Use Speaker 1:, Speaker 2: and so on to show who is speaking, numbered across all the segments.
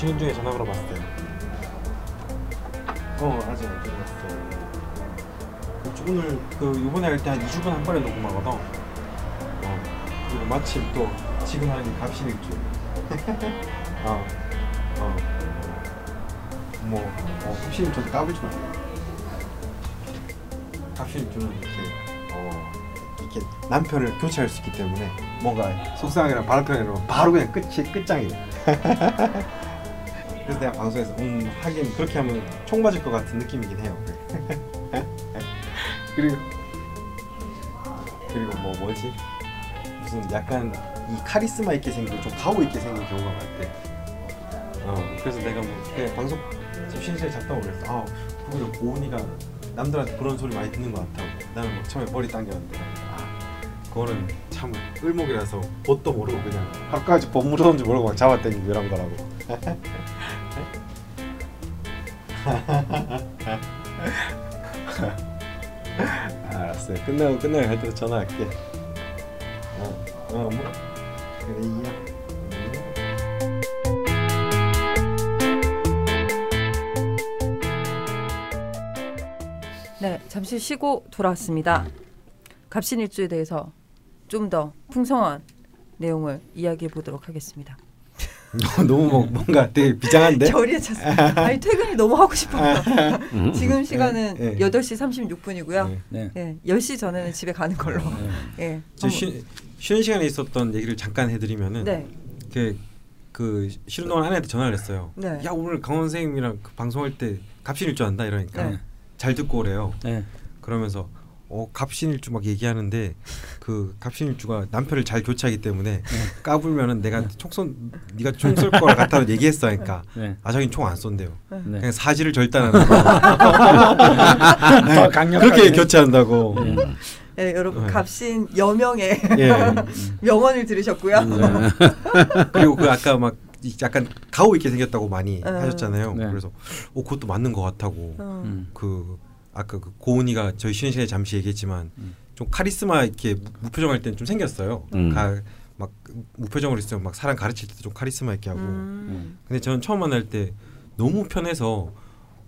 Speaker 1: 쉬는 중에 전화 걸어봤어요. 어 아직 안 들어갔어. 오늘 그 이번에 할 때 한 2주간 한 번에 녹음하거든. 어 그리고 마침 또 지금 하는 게 갑신일주. 어 어. 뭐 어, 갑신일주 까불지 마. 갑신일주는 이렇게 어 이렇게 남편을 교체할 수 있기 때문에 뭔가 속상이랑 바람편이랑 바로 그냥 끝이 끝장이래. 그래서 내가 방송에서 음 하긴 그렇게 하면 총 맞을 것 같은 느낌이긴 해요. 그리고 그리고 뭐 뭐지 무슨 약간 이 카리스마 있게 생기고 좀 가오 있게 생긴 경우가 많대. 어 그래서 내가 뭐 그냥 방송 심심해 잡다 그랬어. 아 그거 고은이가 남들한테 그런 소리 많이 듣는 것 같다고. 나는 막 처음에 머리 당겼는데 아 그거는 참 을목이라서 뭣도 모르고 그냥 하루까지 법 무서운지 모르고 막 잡아당기고 이런 거라고. 알았어요. 끝나고 끝나고 할때 전화할게. 어, 어, 뭐 그래 이야. 음.
Speaker 2: 네, 잠시 쉬고 돌아왔습니다. 갑신일주에 대해서 좀 더 풍성한 내용을 이야기해 보도록 하겠습니다.
Speaker 1: 너무 뭐, 뭔가 되게 비장한데.
Speaker 2: 저리에 찼어요. 아니 퇴근이 너무 하고 싶어요. 지금 시간은
Speaker 1: 네, 네.
Speaker 2: 8시 36분이고요.
Speaker 1: 네.
Speaker 3: 네.
Speaker 2: 예, 10시 전에는 집에 가는 걸로. 예.
Speaker 1: 저 쉬, 쉬는 시간에 있었던 얘기를 잠깐 해드리면은
Speaker 2: 네.
Speaker 1: 그, 그 쉬는 동안 아내한테 전화를 했어요.
Speaker 2: 네.
Speaker 1: 야 오늘 강원 선생님이랑 그 방송할 때 갑신일 줄 안다 이러니까
Speaker 2: 네.
Speaker 1: 잘 듣고 오래요.
Speaker 3: 네.
Speaker 1: 그러면서 어 갑신일주 막 얘기하는데 그 갑신일주가 남편을 잘 교체하기 때문에 까불면은 내가 총쏜 네가 총쏠걸 같다고 얘기했어 그러니까
Speaker 3: 네.
Speaker 1: 아 자기는 총 안 쏜대요.
Speaker 3: 네.
Speaker 1: 그냥 사지를 절단하는 거.
Speaker 3: 더 강력하게.
Speaker 1: 그렇게 교체한다고.
Speaker 3: 음.
Speaker 2: 예, 여러분
Speaker 1: 네.
Speaker 2: 갑신 여명의
Speaker 1: 예.
Speaker 2: 명언을 들으셨고요.
Speaker 3: 네.
Speaker 1: 그리고 그 아까 막 이- 약간 가오 있게 생겼다고 많이
Speaker 2: 음.
Speaker 1: 하셨잖아요.
Speaker 3: 네.
Speaker 1: 그래서 어 그것도 맞는 것 같다고.
Speaker 2: 어.
Speaker 3: 음.
Speaker 1: 그 아까 그 고은이가 저희 쉬는 시간에 잠시 얘기했지만
Speaker 3: 음.
Speaker 1: 좀 카리스마 이렇게 무- 무표정 할 때는 좀 생겼어요.
Speaker 4: 음.
Speaker 1: 가, 막 무표정으로 있으면 막 사람 가르칠 때도 좀 카리스마 있게 하고.
Speaker 2: 음.
Speaker 1: 근데 저는 처음 만날 때 너무 편해서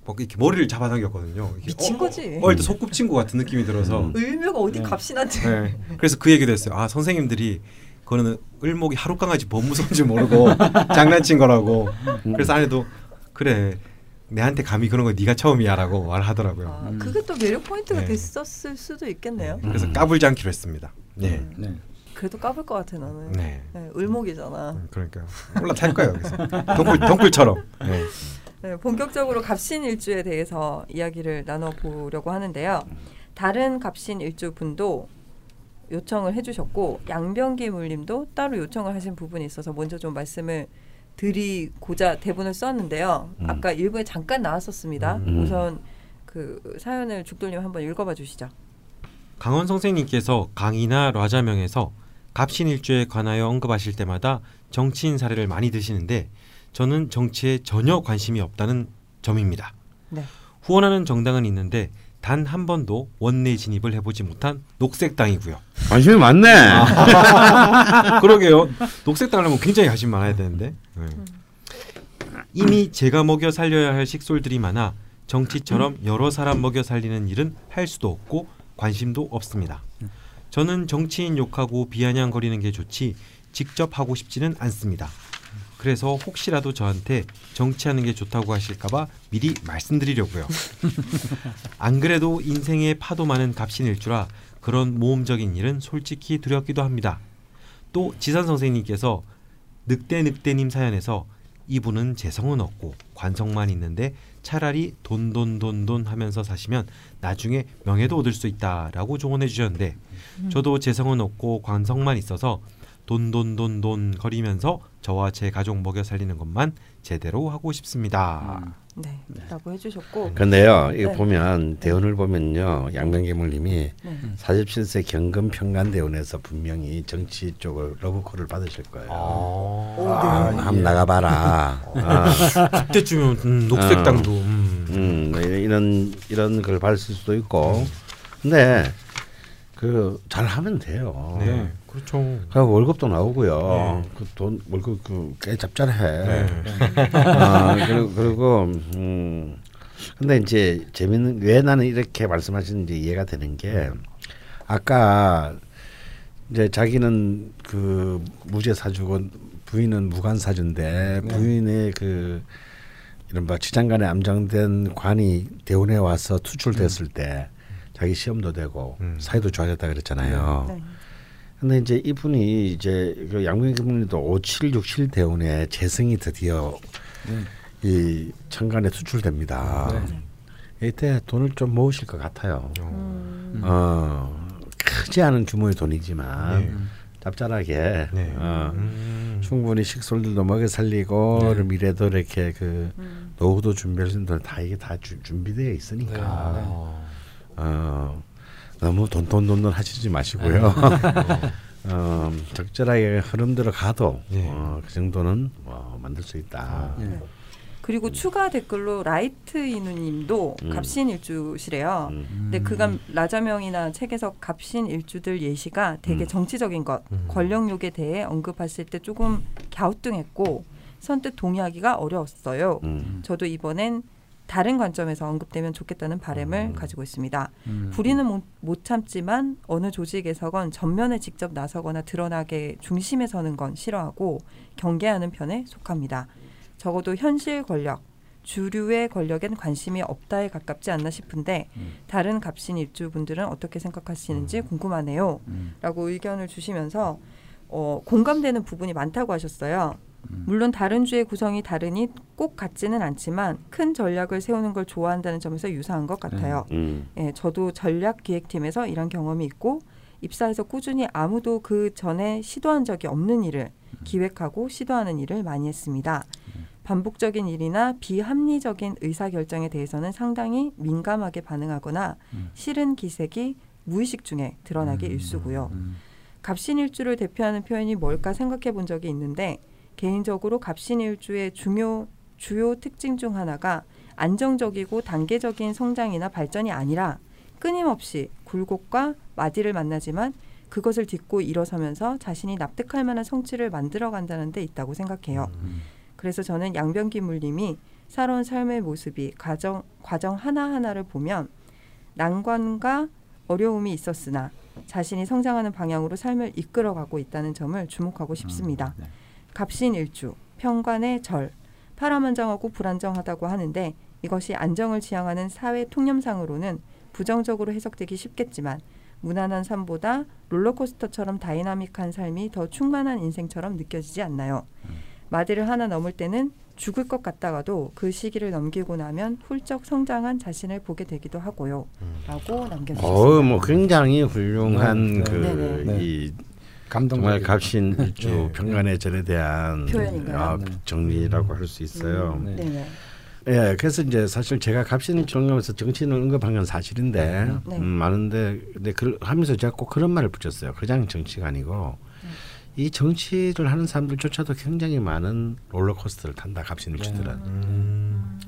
Speaker 1: 막 이렇게 머리를 잡아당겼거든요. 이렇게
Speaker 2: 미친
Speaker 1: 어,
Speaker 2: 거지.
Speaker 1: 어, 일단 소꿉친구 같은 느낌이 들어서.
Speaker 4: 음.
Speaker 2: 을묘가 어디
Speaker 3: 네.
Speaker 2: 갑신한테.
Speaker 1: 네. 그래서 그 얘기도 했어요. 아 선생님들이 그거는 을목이 하루 강아지 법 무서운지 모르고 장난친 거라고. 그래서 아내도 그래 내한테 감히 그런 거 네가 처음이야라고 말하더라고요.
Speaker 2: 아,
Speaker 3: 음.
Speaker 2: 그게 또 매력 포인트가
Speaker 1: 네.
Speaker 2: 됐었을 수도 있겠네요.
Speaker 1: 그래서
Speaker 4: 음.
Speaker 1: 까불지 않기로 했습니다. 네.
Speaker 3: 네.
Speaker 2: 그래도 까불 것 같아 나는.
Speaker 1: 네.
Speaker 2: 네, 을목이잖아.
Speaker 1: 음, 그러니까요. 올라탈 거예요. 덩굴 덩굴처럼. 네.
Speaker 2: 네, 본격적으로 갑신 일주에 대해서 이야기를 나눠보려고 하는데요. 다른 갑신 일주 분도 요청을 해주셨고 양병기 물님도 따로 요청을 하신 부분이 있어서 먼저 좀 말씀을 드리고자 대본을 썼는데요.
Speaker 4: 음.
Speaker 2: 아까 일부에 잠깐 나왔었습니다.
Speaker 1: 음.
Speaker 2: 우선 그 사연을 죽돌님 한번 읽어봐 주시죠.
Speaker 1: 강원 선생님께서 강의나 라자명에서 갑신일주에 관하여 언급하실 때마다 정치인 사례를 많이 드시는데 저는 정치에 전혀 관심이 없다는 점입니다.
Speaker 2: 네.
Speaker 1: 후원하는 정당은 있는데 단 한 번도 원내 진입을 해보지 못한 녹색당이고요.
Speaker 4: 관심이 많네.
Speaker 1: 그러게요. 녹색당 하려면 굉장히 관심 많아야 되는데. 네. 이미 제가 먹여 살려야 할 식솔들이 많아 정치처럼 여러 사람 먹여 살리는 일은 할 수도 없고 관심도 없습니다. 저는 정치인 욕하고 비아냥거리는 게 좋지 직접 하고 싶지는 않습니다. 그래서 혹시라도 저한테 정치하는 게 좋다고 하실까봐 미리 말씀드리려고요. 안 그래도 인생에 파도 많은 갑신일주라 그런 모험적인 일은 솔직히 두렵기도 합니다. 또 지산 선생님께서 늑대 늑대님 사연에서 이분은 재성은 없고 관성만 있는데 차라리 돈돈돈돈 하면서 사시면 나중에 명예도 얻을 수 있다라고 조언해 주셨는데 저도 재성은 없고 관성만 있어서 돈돈돈돈 거리면서 저와 제 가족 먹여 살리는 것만 제대로 하고 싶습니다.
Speaker 2: 네, 라고 해주셨고
Speaker 4: 근데요, 이거
Speaker 2: 네.
Speaker 4: 보면 대원을 보면요, 양병계물님이
Speaker 2: 네.
Speaker 4: 47세 경금 평간 대원에서 분명히 정치 쪽을 러브콜을 받으실 거예요.
Speaker 2: 오,
Speaker 4: 아,
Speaker 2: 네.
Speaker 4: 한번 나가봐라. 아,
Speaker 1: 그때쯤이면 음, 녹색 당도 음.
Speaker 4: 음, 이런 이런 걸 받을 수도 있고. 근데 그 잘하면 돼요.
Speaker 1: 네. 그렇죠.
Speaker 4: 그 월급도 나오고요.
Speaker 1: 네.
Speaker 4: 그돈 월급 그꽤 짭짤해.
Speaker 1: 네.
Speaker 4: 아, 그리고 그리고 음 근데 이제 재밌는 왜 나는 이렇게 말씀하시는지 이해가 되는 게 아까 이제 자기는 그 무죄 사주고 부인은 무관 사주인데 부인의 그 이른바 지장간에 암장된 관이 대운에 와서 투출됐을 때 자기 시험도 되고
Speaker 1: 음.
Speaker 4: 사이도 좋아졌다 그랬잖아요.
Speaker 2: 네.
Speaker 4: 근데 이제 이분이 이제 그 양명기분도 5767 대운에 재성이 드디어 이 천간에 투출됩니다. 이때 돈을 좀 모으실 것 같아요.
Speaker 2: 음.
Speaker 4: 어, 크지 않은 규모의 돈이지만
Speaker 1: 네.
Speaker 4: 짭짤하게
Speaker 1: 네.
Speaker 4: 어,
Speaker 1: 음.
Speaker 4: 충분히 식솔들도 먹여 살리고 미래도 이렇게 그
Speaker 2: 음.
Speaker 4: 노후도 준비할 수 있는 돈 다 이게 다 주, 준비되어 있으니까
Speaker 1: 어.
Speaker 4: 어, 너무 돈돈돈돈 하시지 마시고요. 어, 적절하게 흐름대로 가도
Speaker 1: 네.
Speaker 4: 어, 그 정도는 어, 만들 수 있다.
Speaker 3: 네.
Speaker 2: 그리고 추가 댓글로 라이트 이누님도
Speaker 4: 음.
Speaker 2: 갑신 일주시래요.
Speaker 4: 음.
Speaker 2: 근데 그간 라자명이나 책에서 갑신 일주들 예시가 되게
Speaker 4: 음.
Speaker 2: 정치적인 것,
Speaker 1: 음.
Speaker 2: 권력욕에 대해 언급했을 때 조금 갸우뚱했고 선뜻 동의하기가 어려웠어요.
Speaker 4: 음.
Speaker 2: 저도 이번엔 다른 관점에서 언급되면 좋겠다는 바람을
Speaker 1: 음.
Speaker 2: 가지고 있습니다.
Speaker 3: 음.
Speaker 2: 불의는 못, 못 참지만 어느 조직에서건 전면에 직접 나서거나 드러나게 중심에 서는 건 싫어하고 경계하는 편에 속합니다. 적어도 현실 권력, 주류의 권력엔 관심이 없다에 가깝지 않나 싶은데
Speaker 3: 음.
Speaker 2: 다른 갑신 일주분들은 어떻게 생각하시는지 궁금하네요.
Speaker 3: 음.
Speaker 2: 라고 의견을 주시면서 어, 공감되는 부분이 많다고 하셨어요.
Speaker 3: 음.
Speaker 2: 물론 다른 주의 구성이 다르니 꼭 같지는 않지만 큰 전략을 세우는 걸 좋아한다는 점에서 유사한 것 같아요.
Speaker 4: 음.
Speaker 2: 예, 저도 전략 기획팀에서 일한 경험이 있고 입사해서 꾸준히 아무도 그 전에 시도한 적이 없는 일을 기획하고 시도하는 일을 많이 했습니다. 반복적인 일이나 비합리적인 의사 결정에 대해서는 상당히 민감하게 반응하거나
Speaker 3: 음.
Speaker 2: 싫은 기색이 무의식 중에 드러나기
Speaker 3: 음.
Speaker 2: 일쑤고요.
Speaker 3: 음.
Speaker 2: 갑신일주를 대표하는 표현이 뭘까 생각해 본 적이 있는데 개인적으로 갑신일주의 중요 주요 특징 중 하나가 안정적이고 단계적인 성장이나 발전이 아니라 끊임없이 굴곡과 마디를 만나지만 그것을 딛고 일어서면서 자신이 납득할 만한 성취를 만들어 간다는 데 있다고 생각해요.
Speaker 3: 음.
Speaker 2: 그래서 저는 양변기 물님이 살아온 삶의 모습이 과정 과정 하나 하나를 보면 난관과 어려움이 있었으나 자신이 성장하는 방향으로 삶을 이끌어가고 있다는 점을 주목하고 싶습니다.
Speaker 3: 네.
Speaker 2: 갑신일주, 평관의 절, 파란만장하고 불안정하다고 하는데 이것이 안정을 지향하는 사회 통념상으로는 부정적으로 해석되기 쉽겠지만 무난한 삶보다 롤러코스터처럼 다이나믹한 삶이 더 충만한 인생처럼 느껴지지 않나요? 마디를 하나 넘을 때는 죽을 것 같다가도 그 시기를 넘기고 나면 훌쩍 성장한 자신을 보게 되기도 하고요. 라고 남겨주셨습니다.
Speaker 4: 어, 뭐 굉장히 훌륭한
Speaker 3: 네,
Speaker 4: 그
Speaker 2: 네,
Speaker 3: 네.
Speaker 4: 정말 갑신 일주
Speaker 1: 네.
Speaker 4: 편관의 절에 대한
Speaker 2: 표현인가요?
Speaker 4: 아,
Speaker 3: 네.
Speaker 4: 정리라고 할 수 있어요.
Speaker 3: 네.
Speaker 2: 네네.
Speaker 4: 예, 그래서 이제 사실 제가 갑신 일주 언급해서 정치인을 언급한 건 사실인데
Speaker 2: 네.
Speaker 4: 음, 많은데 근데 그, 하면서 제가 꼭 그런 말을 붙였어요. 그냥 정치가 아니고 이 정치를 하는 사람들조차도 굉장히 많은 롤러코스터를 탄다 갑신 일주들은.
Speaker 1: 음.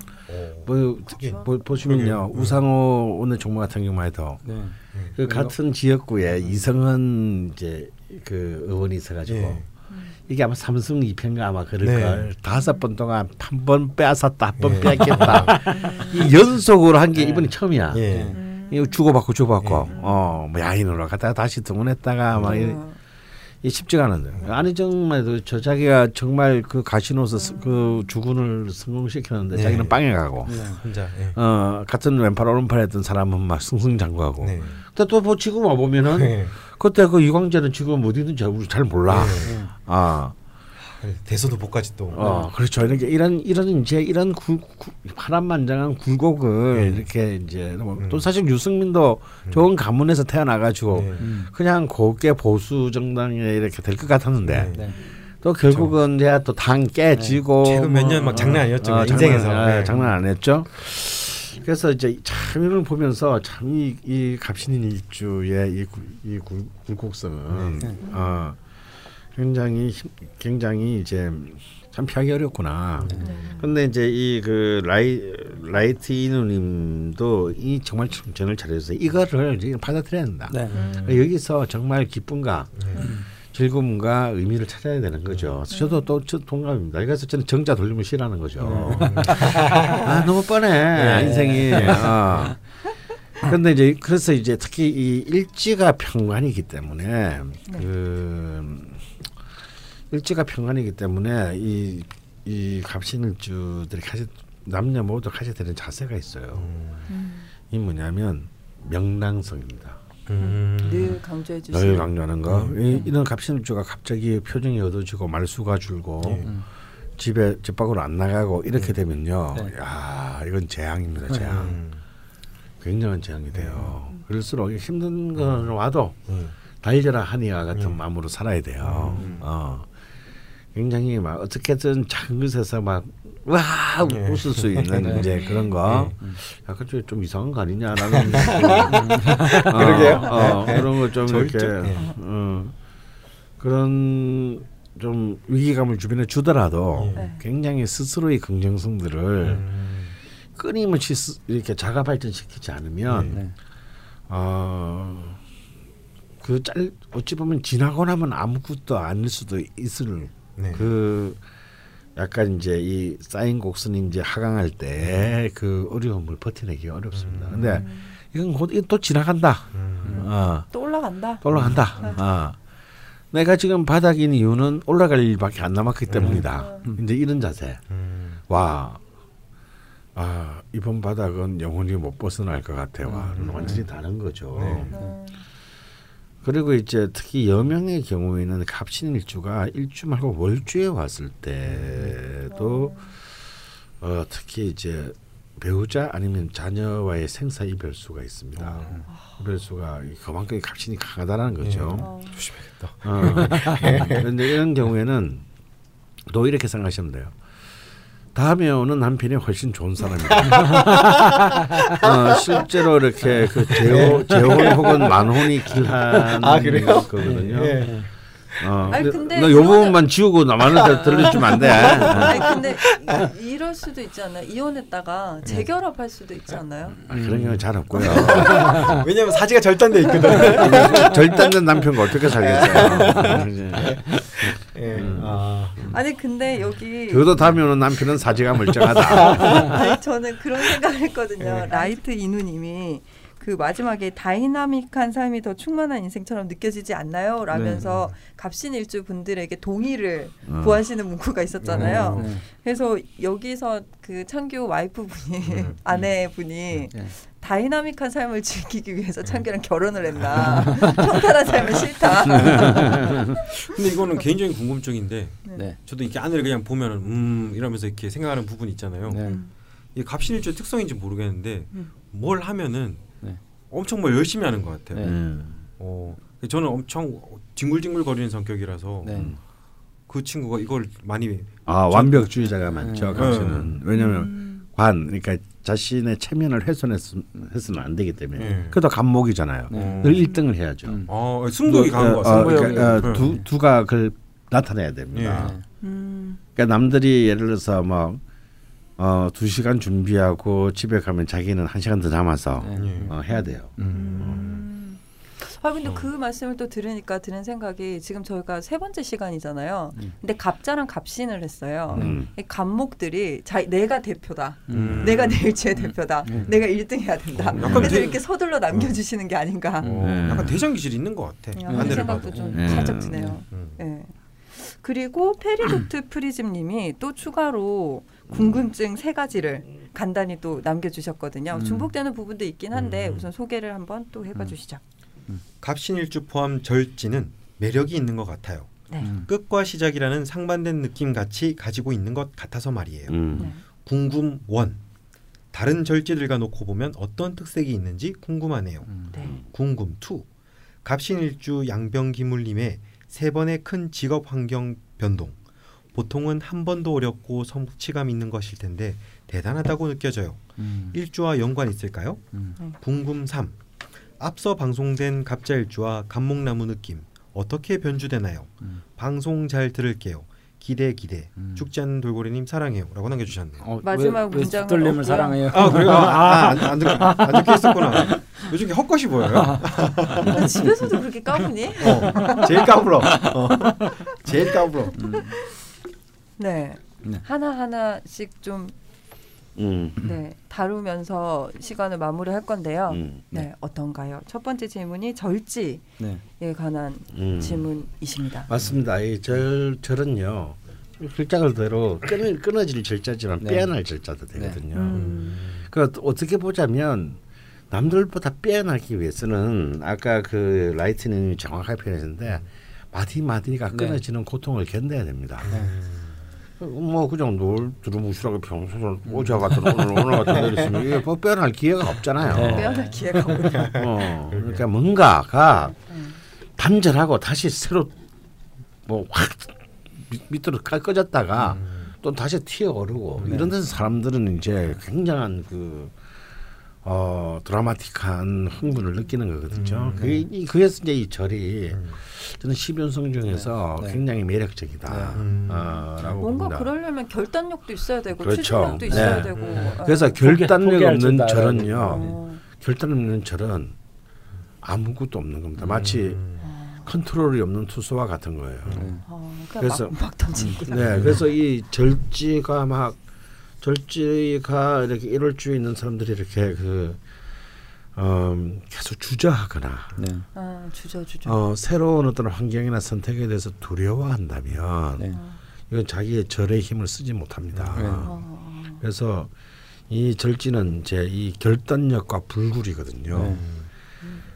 Speaker 4: 뭐,
Speaker 1: 특히-
Speaker 4: 보, 보시면요
Speaker 1: 그러게요.
Speaker 4: 우상호 오늘 정부 같은 경우만 해도
Speaker 3: 네.
Speaker 4: 그 같은 지역구에 이성은 이제 그 의원이 있어가지고
Speaker 1: 예.
Speaker 4: 이게 아마 삼성 2편가 아마 그럴
Speaker 1: 네.
Speaker 4: 걸 다섯 번 동안 한 번 빼앗았다 한번
Speaker 1: 예.
Speaker 4: 빼앗겼다 이 연속으로 한 게 이번이 처음이야.
Speaker 1: 예.
Speaker 2: 음.
Speaker 4: 이거 주고받고 주고받고
Speaker 1: 예.
Speaker 4: 어뭐 야인으로 갔다가 다시 등원했다가 막 이,
Speaker 2: 어,
Speaker 4: 이 쉽지가 않은데 아니 정말 그저 자기가 정말 그 가시노서 스- 그 주군을 성공시켰는데
Speaker 1: 네.
Speaker 4: 자기는 빵에 가고
Speaker 3: 네.
Speaker 1: 혼자. 예.
Speaker 4: 어 같은 왼팔 오른팔 했던 사람은 막 승승장구하고
Speaker 1: 네.
Speaker 4: 근데 또 뭐 지금 와 보면은
Speaker 1: 네.
Speaker 4: 그때 그 이광재는 지금 어디든지 우리 잘 몰라.
Speaker 1: 네.
Speaker 4: 아,
Speaker 1: 대선 후보까지 또.
Speaker 4: 어, 그렇죠. 이렇게 이런 이런 이제 이런 굴, 굴, 파란만장한 굴곡을
Speaker 1: 네.
Speaker 4: 이렇게 이제 뭐
Speaker 1: 음.
Speaker 4: 또 사실 유승민도 좋은 가문에서 태어나가지고
Speaker 1: 네.
Speaker 3: 음.
Speaker 4: 그냥 곱게 보수 정당에 이렇게 될 것 같았는데
Speaker 1: 네.
Speaker 3: 네.
Speaker 4: 또 결국은 이제 또당 깨지고
Speaker 1: 최근 몇 년막
Speaker 4: 뭐,
Speaker 1: 장난 아니었죠,
Speaker 4: 어,
Speaker 1: 인생에서.
Speaker 4: 장난, 아,
Speaker 1: 네.
Speaker 4: 장난 안 했죠. 그래서 이제 참 이걸 보면서 참이 이 갑신인 일주의 이, 굴- 이 굴, 굴곡성은
Speaker 3: 네.
Speaker 4: 어, 굉장히 힘- 굉장히 이제 참 피하기 어렵구나.
Speaker 2: 네.
Speaker 4: 근데 이제 이 그 라이 라이트 이누님도 이 정말 정리를 잘해주세요. 이거를 이제 받아들여야 된다.
Speaker 3: 네.
Speaker 2: 음.
Speaker 4: 여기서 정말 기쁨과 즐거움과 의미를 찾아야 되는 거죠.
Speaker 2: 음.
Speaker 4: 저도 또 저 동감입니다. 그래서 저는 정자 돌리면 싫어하는 거죠.
Speaker 2: 음.
Speaker 4: 아 너무 뻔해 인생이. 어. 근데 이제 그래서 이제 특히 이 일지가 편관이기 때문에
Speaker 2: 네.
Speaker 4: 그 일지가 평관이기 때문에 이 이 갑신일주들이 가지 남녀 모두 가져야 되는 자세가 있어요.
Speaker 2: 음.
Speaker 4: 이 뭐냐면 명랑성입니다.
Speaker 1: 음.
Speaker 2: 늘 강조해
Speaker 4: 늘
Speaker 2: 주시는
Speaker 4: 강조하는 거. 이, 이런 갑신일주가 갑자기 표정이 어두워지고 말수가 줄고 집에 집 밖으로 안 나가고 이렇게 되면요.
Speaker 3: 네.
Speaker 4: 야 이건 재앙입니다. 재앙.
Speaker 1: 음.
Speaker 4: 굉장한 재앙이 돼요. 그럴수록 힘든 건 와도
Speaker 1: 음.
Speaker 4: 달려라 하니와 같은 마음으로 살아야 돼요. 어. 굉장히 막 어떻게든 작은 것에서 막와 웃을 수 있는 이제 그런 거 약간 좀, 좀 이상한 거 아니냐라는 어,
Speaker 3: 그러게요.
Speaker 4: 어, 그런 거 좀 이렇게
Speaker 1: 예.
Speaker 4: 어, 그런 좀 위기감을 주변에 주더라도
Speaker 2: 네.
Speaker 4: 굉장히 스스로의 긍정성들을
Speaker 1: 음.
Speaker 4: 끊임없이 스- 이렇게 자가 발전시키지 않으면
Speaker 3: 네.
Speaker 4: 어, 어그 짤 어찌 보면 지나고 나면 아무것도 아닐 수도 있을
Speaker 1: 네.
Speaker 4: 그 약간 이제 이 쌓인 곡선이 이제 하강할 때 그 어려움을 버텨내기 어렵습니다. 근데 이건 곧 또 지나간다.
Speaker 1: 음.
Speaker 4: 어,
Speaker 2: 또 올라간다.
Speaker 4: 또 올라간다. 어. 내가 지금 바닥인 이유는 올라갈 일밖에 안 남았기 때문이다. 이제 이런 자세.
Speaker 1: 음.
Speaker 4: 와, 아 이번 바닥은 영원히 못 벗어날 것 같아. 와, 완전히 다른 거죠.
Speaker 1: 네.
Speaker 2: 음.
Speaker 4: 그리고 이제 특히 여명의 경우에는 갑신 일주가 일주 말고 월주에 왔을 때도 어, 특히 이제 배우자 아니면 자녀와의 생사 이별수가 있습니다. 이별수가 그만큼 갑신이 강하다는 거죠.
Speaker 2: 어.
Speaker 1: 조심해야겠다.
Speaker 4: 어. 그런데 이런 경우에는 또 이렇게 생각하시면 돼요. 다음에 오는 남편이 훨씬 좋은 사람이다. 어, 실제로 이렇게 그 재혼, 재혼 혹은 만혼이 길한
Speaker 3: 아?
Speaker 4: 거거든요.
Speaker 3: 예.
Speaker 4: 어,
Speaker 2: 아니,
Speaker 4: 근데 너
Speaker 2: 그거는-
Speaker 4: 부분만 지우고 나만한테 들려주면 안 돼.
Speaker 2: 아니 근데 이- 이럴 수도 있지 않나요? 이혼했다가 재결합할 수도 있지 않나요?
Speaker 4: 아, 그런 경우 잘 없고요.
Speaker 1: 왜냐면 사지가 절단돼 있거든.
Speaker 4: 절단된 남편과 어떻게 살겠어요.
Speaker 1: 예. 아.
Speaker 2: 아니 근데 여기
Speaker 4: 저도 다음에 오는 남편은 사지가 멀쩡하다.
Speaker 2: 아니 저는 그런 생각을 했거든요. 라이트 이누님이 그 마지막에 다이나믹한 삶이 더 충만한 인생처럼 느껴지지 않나요? 라면서 갑신일주 분들에게 동의를
Speaker 4: 어.
Speaker 2: 구하시는 문구가 있었잖아요.
Speaker 3: 네.
Speaker 2: 그래서 여기서 그 창규 와이프분이 아내분이
Speaker 3: 네.
Speaker 2: 다이나믹한 삶을 즐기기 위해서 창규랑 결혼을 했나 평탄한 삶은 싫다.
Speaker 1: 근데 이거는 개인적인 궁금증인데
Speaker 3: 네.
Speaker 1: 저도 이렇게 안을 그냥 보면은 음 이러면서 이렇게 생각하는 부분 있잖아요.
Speaker 3: 네.
Speaker 1: 이 갑신일주의 특성인지 모르겠는데
Speaker 2: 음.
Speaker 1: 뭘 하면은
Speaker 3: 네.
Speaker 1: 엄청 뭘 열심히 하는 것 같아요.
Speaker 3: 네.
Speaker 4: 음.
Speaker 1: 어, 저는 엄청 징글징글 거리는 성격이라서
Speaker 3: 네.
Speaker 1: 그 친구가 이걸 많이
Speaker 4: 아 완벽주의자가 많죠.
Speaker 3: 네.
Speaker 4: 갑신은 왜냐하면
Speaker 2: 음.
Speaker 4: 관 그러니까 자신의 체면을 훼손해서는 안 되기 때문에
Speaker 1: 네.
Speaker 4: 그래도 감목이잖아요.
Speaker 3: 네.
Speaker 4: 늘 1등을 해야죠.
Speaker 3: 음.
Speaker 1: 어, 승부욕이 강한 것
Speaker 4: 어,
Speaker 1: 같아요.
Speaker 4: 어, 그러니까, 어,
Speaker 1: 네.
Speaker 4: 두 두각을 나타내야 됩니다.
Speaker 3: 네.
Speaker 2: 음.
Speaker 4: 그러니까 남들이 예를 들어서 뭐 어, 두 시간 준비하고 집에 가면 자기는 한 시간 더 남아서
Speaker 3: 네.
Speaker 1: 예.
Speaker 4: 어, 해야 돼요.
Speaker 2: 음. 아 근데 그 말씀을 또 들으니까 드는 생각이 지금 저희가 세 번째 시간이잖아요.
Speaker 3: 음.
Speaker 2: 근데 갑자랑 갑신을 했어요.
Speaker 4: 음.
Speaker 2: 이 갑목들이 자 내가 대표다.
Speaker 1: 음.
Speaker 2: 내가 내일주의 대표다.
Speaker 3: 음.
Speaker 2: 내가 1등 해야 된다.
Speaker 1: 어, 약간
Speaker 2: 그래서
Speaker 1: 대-
Speaker 2: 이렇게 서둘러 남겨주시는 게 아닌가.
Speaker 1: 어,
Speaker 4: 네.
Speaker 1: 약간 대장 기질이 있는 것 같아.
Speaker 2: 그런
Speaker 1: 안내를
Speaker 2: 생각도
Speaker 1: 봐도.
Speaker 2: 좀
Speaker 4: 네.
Speaker 2: 살짝 드네요.
Speaker 1: 음.
Speaker 2: 예. 그리고 페리도트 프리즘님이 또 추가로 궁금증 세 가지를 간단히 또 남겨주셨거든요.
Speaker 3: 음.
Speaker 2: 중복되는 부분도 있긴 한데
Speaker 1: 음.
Speaker 2: 우선 소개를 한번 또 해봐 주시죠.
Speaker 1: 갑신일주 포함 절지는 매력이 있는 것 같아요.
Speaker 2: 네.
Speaker 3: 음.
Speaker 1: 끝과 시작이라는 상반된 느낌 같이 가지고 있는 것 같아서 말이에요.
Speaker 4: 음.
Speaker 2: 네.
Speaker 1: 궁금 one 다른 절지들과 놓고 보면 어떤 특색이 있는지 궁금하네요.
Speaker 3: 음.
Speaker 2: 네.
Speaker 1: 궁금 two 갑신일주 양병기물님의 세 번의 큰 직업 환경 변동 보통은 한 번도 어렵고 성취감 있는 것일 텐데 대단하다고 느껴져요.
Speaker 3: 음.
Speaker 1: 일주와 연관 있을까요?
Speaker 3: 음.
Speaker 1: 궁금 3 앞서 방송된 갑자일주와 갑목나무 느낌 어떻게 변주되나요?
Speaker 3: 음.
Speaker 1: 방송 잘 들을게요. 기대 기대
Speaker 3: 음.
Speaker 1: 죽지 않는 돌고래님 사랑해요라고 남겨주셨네요.
Speaker 3: 어,
Speaker 2: 마지막
Speaker 3: 왜, 왜
Speaker 2: 문장은
Speaker 3: 숫돌림을
Speaker 2: 없고요.
Speaker 3: 사랑해요.
Speaker 1: 아 그래요? 아안 안, 적안 적혀 있었구나. 요즘 게 헛것이 보여요.
Speaker 2: 나 집에서도 그렇게 까부니?
Speaker 1: 어, 제일 까불어. 어. 제일 까불어.
Speaker 2: 네.
Speaker 3: 네.
Speaker 2: 하나 하나씩 좀
Speaker 4: 음.
Speaker 2: 네, 다루면서 시간을 마무리할 건데요.
Speaker 4: 음.
Speaker 2: 네, 어떤가요? 첫 번째 질문이 절지에
Speaker 3: 네.
Speaker 2: 관한
Speaker 4: 음.
Speaker 2: 질문이십니다.
Speaker 4: 맞습니다. 이 절 절은요 글자 그대로 끊을 끊어질 절자지만
Speaker 3: 네.
Speaker 4: 빼어날 절자도 되거든요.
Speaker 2: 음.
Speaker 4: 그 어떻게 보자면 남들보다 빼어나기 위해서는 아까 그 라이트닝이 정확하게 표현했는데 마디 마디가
Speaker 3: 네.
Speaker 4: 끊어지는 고통을 견뎌야 됩니다.
Speaker 3: 네.
Speaker 4: 뭐 그냥 널 두루뭉실하게 평소를 오자 같은 오늘 오늘 같은 날 있으면 이게 뭐 빼어날 기회가 없잖아요.
Speaker 3: 네.
Speaker 2: 빼어날 기회가 없네요.
Speaker 4: 어, 그러니까 뭔가가
Speaker 2: 음.
Speaker 4: 단절하고 다시 새로 뭐 확 밑으로 가- 꺼졌다가 또 다시 튀어오르고
Speaker 3: 네.
Speaker 4: 이런 데서 사람들은 이제 굉장한 그 어, 드라마틱한 흥분을 느끼는 거거든요.
Speaker 1: 음,
Speaker 4: 그게 이- 그래서 이제 이 절이 저는 십연성 중에서
Speaker 3: 네. 네.
Speaker 4: 굉장히 매력적이다.
Speaker 1: 음.
Speaker 4: 어, 라고
Speaker 2: 뭔가
Speaker 4: 봅니다.
Speaker 2: 그러려면 결단력도 있어야 되고
Speaker 4: 그렇죠.
Speaker 2: 추진력도 있어야
Speaker 4: 네.
Speaker 2: 되고.
Speaker 1: 음.
Speaker 4: 그래서
Speaker 3: 포기-
Speaker 4: 결단력 없는 절은요.
Speaker 2: 어,
Speaker 4: 결단 없는 절은 아무것도 없는 겁니다. 마치
Speaker 1: 음.
Speaker 4: 컨트롤이 없는 투수와 같은 거예요.
Speaker 3: 네.
Speaker 2: 어, 그냥
Speaker 4: 그래서-
Speaker 2: 막, 막.
Speaker 4: 네, 그래서 이 절지가 막 절지가 이렇게 이럴 줄 있는 사람들이 이렇게 그 음, 계속 주저하거나
Speaker 3: 네.
Speaker 2: 아, 주저 주저.
Speaker 4: 어, 새로운 어떤 환경이나 선택에 대해서 두려워한다면
Speaker 3: 네.
Speaker 4: 이건 자기의 절의 힘을 쓰지 못합니다.
Speaker 3: 네.
Speaker 2: 어,
Speaker 4: 그래서 이 절지는 이제 이 결단력과 불굴이거든요.
Speaker 3: 네.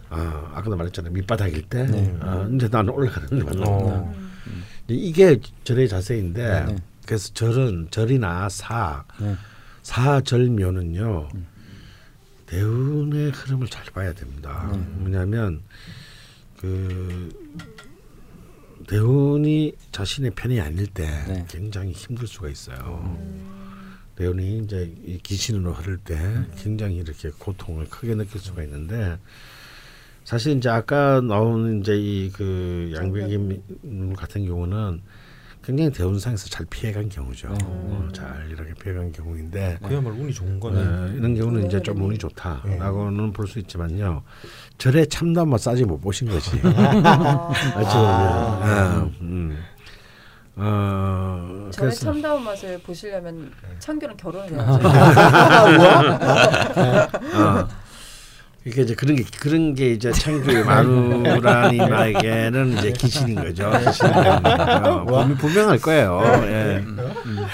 Speaker 4: 아, 아까도 말했잖아요. 밑바닥일 때,
Speaker 3: 네.
Speaker 4: 아, 이제 나는 올라가는 거야.
Speaker 1: 어.
Speaker 4: 이게 절의 자세인데,
Speaker 3: 네.
Speaker 4: 그래서 절은 절이나 사,
Speaker 3: 네.
Speaker 4: 사절묘는요 대운의 흐름을 잘 봐야 됩니다. 뭐냐면 그 대운이 자신의 편이 아닐 때
Speaker 3: 네.
Speaker 4: 굉장히 힘들 수가 있어요. 대운이 이제 이 기신으로 흐를 때 굉장히 이렇게 고통을 크게 느낄 수가 있는데 사실 이제 아까 나온 이제 이 그 양백임 같은 경우는 굉장히 대운상에서 잘 피해간 경우죠. 어, 잘 이렇게 피해간 경우인데
Speaker 1: 그야말로 운이 좋은 거네.
Speaker 4: 어, 이런 경우는 이제 좀 운이 좋다라고는 볼 수 있지만요. 절에 참담 뭐 싸지 못 보신 거지.
Speaker 2: 아,
Speaker 4: 그렇죠. 음. 어,
Speaker 2: 저의
Speaker 4: 그래서
Speaker 2: 참다운 맛을 보시려면 창규랑 결혼을
Speaker 4: 아,
Speaker 2: 해야죠.
Speaker 4: 어, 이게 이제 그런 게 그런 게 이제 창규의 마누라님에게는 이제 기신인 거죠. 기신인 거죠. 분명- 분명할 거예요. 예.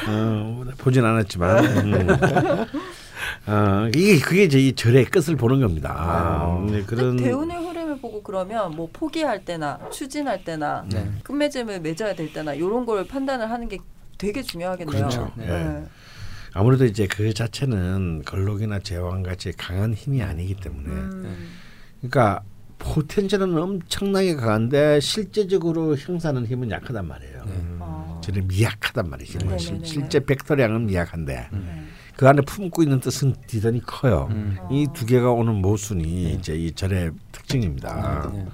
Speaker 4: 어, 보진 않았지만. 음. 어, 이게 그게 이제 이 절의 끝을 보는 겁니다.
Speaker 1: 아.
Speaker 4: 네, 그런
Speaker 2: 대운의 흐름을 보고 그러면 뭐 포기할 때나 추진할 때나
Speaker 3: 네.
Speaker 2: 끝맺음을 맺어야 될 때나 이런 걸 판단을 하는 게 되게 중요하겠네요.
Speaker 4: 그렇죠.
Speaker 3: 네.
Speaker 2: 네.
Speaker 4: 아무래도 이제 그 자체는 걸록이나 제왕 같이 강한 힘이 아니기 때문에
Speaker 2: 음,
Speaker 4: 그러니까 포텐셜은 엄청나게 강한데 실제적으로 형사하는 힘은 약하단 말이에요.
Speaker 2: 어,
Speaker 4: 저는 미약하단 말이죠.
Speaker 2: 네네네네.
Speaker 4: 실- 실제 벡터량은 미약한데
Speaker 2: 네.
Speaker 4: 그 안에 품고 있는 뜻은 대단히 커요.
Speaker 3: 음.
Speaker 4: 이두 개가 오는 모순이 이제 이 절의 특징입니다.
Speaker 3: 네.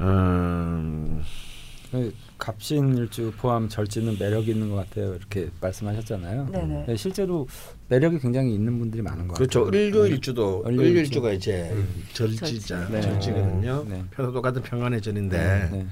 Speaker 4: 음,
Speaker 3: 그 갑신일주 포함 절지는 매력 있는 것 같아요. 이렇게 말씀하셨잖아요.
Speaker 2: 네네.
Speaker 3: 네, 실제로 매력이 굉장히 있는 분들이 많은 것
Speaker 4: 그렇죠.
Speaker 3: 같아요.
Speaker 4: 을료일주도
Speaker 3: 을료일주.
Speaker 4: 을료일주가 이제 절지자
Speaker 3: 네.
Speaker 4: 절지거든요.
Speaker 3: 네.
Speaker 4: 표도 똑같은 평안의 절인데
Speaker 3: 네.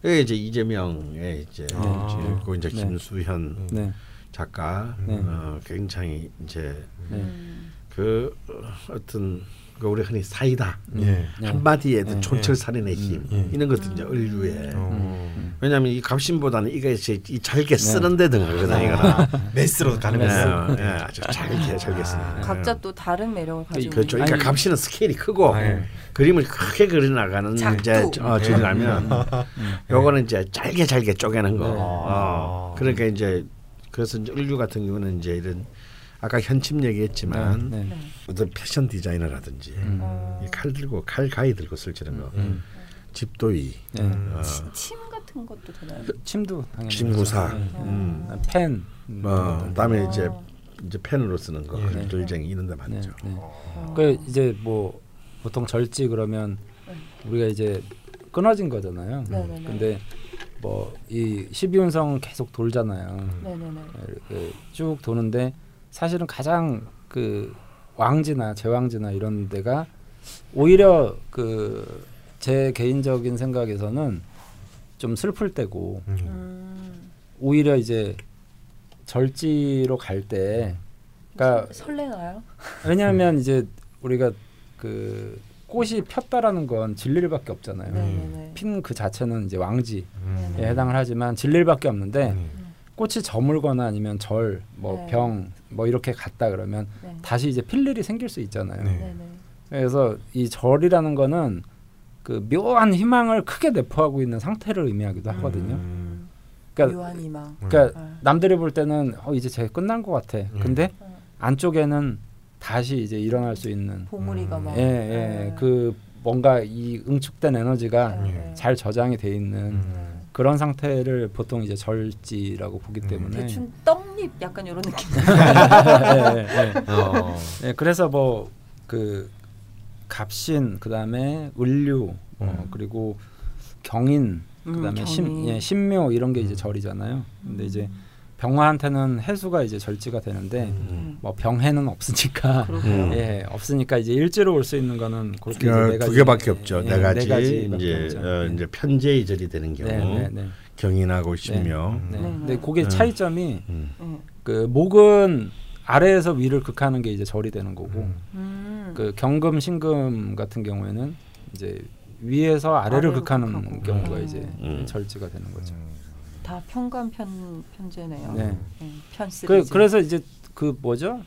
Speaker 4: 그게 이제 이재명의 이제
Speaker 1: 아.
Speaker 4: 그리고 이제
Speaker 3: 네.
Speaker 4: 김수현
Speaker 3: 네.
Speaker 4: 작가
Speaker 3: 네.
Speaker 4: 어, 굉장히 이제
Speaker 3: 네.
Speaker 2: 음,
Speaker 4: 그 어, 어떤 그 우리 흔히 사이다
Speaker 1: 예.
Speaker 3: 네.
Speaker 4: 한마디에도
Speaker 3: 네.
Speaker 4: 촌철살인의 힘
Speaker 1: 예.
Speaker 4: 이런 것도 이제 을류에
Speaker 1: 어.
Speaker 4: 왜냐하면 이 갑신보다는 이게 이제 이 잘게 쓰는 데 등하거든 이거는
Speaker 1: 아, 메스로 가는
Speaker 4: 네,
Speaker 1: 메스.
Speaker 4: 네, 아주 잘게 잘게 쓰는
Speaker 1: 아.
Speaker 2: 각자 또 다른 매력을 가지고
Speaker 4: 그렇죠. 그러니까 갑신은 스케일이 크고
Speaker 1: 아, 예.
Speaker 4: 그림을 크게 그려 나가는. 이제 어, 줄이라면 요거는 이제 잘게 잘게 쪼개는 거.
Speaker 3: 네.
Speaker 4: 어, 그러니까 이제 그래서 이제 을류 같은 경우는 이제 이런 아까 현침 얘기했지만
Speaker 3: 네.
Speaker 2: 네.
Speaker 4: 어떤 패션 디자이너라든지
Speaker 3: 음.
Speaker 2: 어,
Speaker 4: 이칼 들고 칼 가위 들고 쓸거
Speaker 3: 음.
Speaker 4: 집도이
Speaker 3: 네.
Speaker 4: 어,
Speaker 2: 침 같은 것도 되나요?
Speaker 3: 침도 당연히
Speaker 4: 침구사
Speaker 3: 그렇죠. 네.
Speaker 4: 음.
Speaker 3: 아, 펜. 음.
Speaker 4: 뭐 그다음에 이제
Speaker 2: 어.
Speaker 4: 이제 펜으로 쓰는 거
Speaker 1: 예.
Speaker 4: 글쟁이 이런 데
Speaker 3: 네.
Speaker 4: 많죠.
Speaker 3: 네.
Speaker 2: 어.
Speaker 3: 그 이제 뭐 보통 절지 그러면
Speaker 2: 네.
Speaker 3: 우리가 이제 끊어진 거잖아요.
Speaker 2: 네네네.
Speaker 3: 근데 뭐이 12운성 계속 돌잖아요. 이렇게 쭉 도는데 사실은 가장 그 왕지나 제왕지나 이런 데가 오히려 그 제 개인적인 생각에서는 좀 슬플 때고
Speaker 1: 음.
Speaker 2: 음,
Speaker 3: 오히려 이제 절지로 갈 때 그러니까
Speaker 2: 설레나요?
Speaker 3: 왜냐하면 이제 우리가 그 꽃이 폈다라는 건 진리를밖에 없잖아요.
Speaker 2: 네네네.
Speaker 3: 핀그 자체는 이제 왕지에
Speaker 1: 음.
Speaker 3: 해당을 하지만 진리를밖에 없는데
Speaker 1: 음.
Speaker 3: 꽃이 저물거나 아니면 절, 뭐
Speaker 2: 네.
Speaker 3: 병, 뭐 이렇게 갔다 그러면
Speaker 2: 네.
Speaker 3: 다시 이제 필 일이 생길 수 있잖아요.
Speaker 1: 네.
Speaker 3: 그래서 이 절이라는 거는 그 묘한 희망을 크게 내포하고 있는 상태를 의미하기도 하거든요.
Speaker 1: 음.
Speaker 3: 그러니까,
Speaker 2: 묘한 희망.
Speaker 3: 그러니까
Speaker 2: 아.
Speaker 3: 남들이 볼 때는 어 이제 제 끝난 것 같아. 근데
Speaker 2: 어.
Speaker 3: 안쪽에는 다시 이제 일어날 수 있는
Speaker 2: 보물이가
Speaker 1: 음.
Speaker 2: 막.
Speaker 3: 예, 예,
Speaker 2: 네.
Speaker 3: 그 뭔가 이 응축된 에너지가
Speaker 2: 네,
Speaker 1: 예.
Speaker 2: 네.
Speaker 3: 잘 저장이 돼 있는
Speaker 1: 음.
Speaker 3: 그런 상태를 보통 이제 절지라고 보기
Speaker 1: 음.
Speaker 3: 때문에
Speaker 2: 대충 떡잎 약간 이런 느낌.
Speaker 3: 예, 예, 예.
Speaker 1: 어.
Speaker 3: 예, 그래서 뭐그 갑신 그다음에 을류 어,
Speaker 1: 음.
Speaker 3: 그리고 경인
Speaker 2: 음,
Speaker 3: 그다음에 신,
Speaker 2: 경인.
Speaker 3: 예, 신묘 이런 게 이제
Speaker 1: 음.
Speaker 3: 절이잖아요. 근데 이제 병화한테는 해수가 이제 절지가 되는데
Speaker 1: 음.
Speaker 3: 뭐 병해는 없으니까.
Speaker 4: 음.
Speaker 3: 예 없으니까 이제 일지로 올 수 있는 거는 그렇게 이제
Speaker 4: 어, 네두
Speaker 3: 가지,
Speaker 4: 개밖에
Speaker 3: 예,
Speaker 4: 없죠.
Speaker 3: 예,
Speaker 4: 네 가지
Speaker 3: 가지밖에
Speaker 4: 이제
Speaker 3: 없죠.
Speaker 4: 어,
Speaker 3: 예.
Speaker 4: 이제 편제의 절이 되는 경우
Speaker 3: 네, 네, 네.
Speaker 4: 경인하고 신묘.
Speaker 3: 네.
Speaker 2: 네,
Speaker 3: 근데
Speaker 2: 네.
Speaker 3: 그게
Speaker 4: 음.
Speaker 3: 차이점이
Speaker 4: 음.
Speaker 2: 네.
Speaker 3: 그 목은 아래에서 위를 극하는 게 이제 절이 되는 거고
Speaker 1: 음.
Speaker 2: 음.
Speaker 3: 그 경금 신금 같은 경우에는 이제 위에서 아래를 극하는
Speaker 2: 극하고.
Speaker 3: 경우가
Speaker 2: 음.
Speaker 3: 이제
Speaker 4: 음.
Speaker 3: 절지가 되는 거죠.
Speaker 2: 다 편관 편 편제네요.
Speaker 3: 네.
Speaker 2: 네, 편스.
Speaker 3: 그 그래서 이제 그 뭐죠?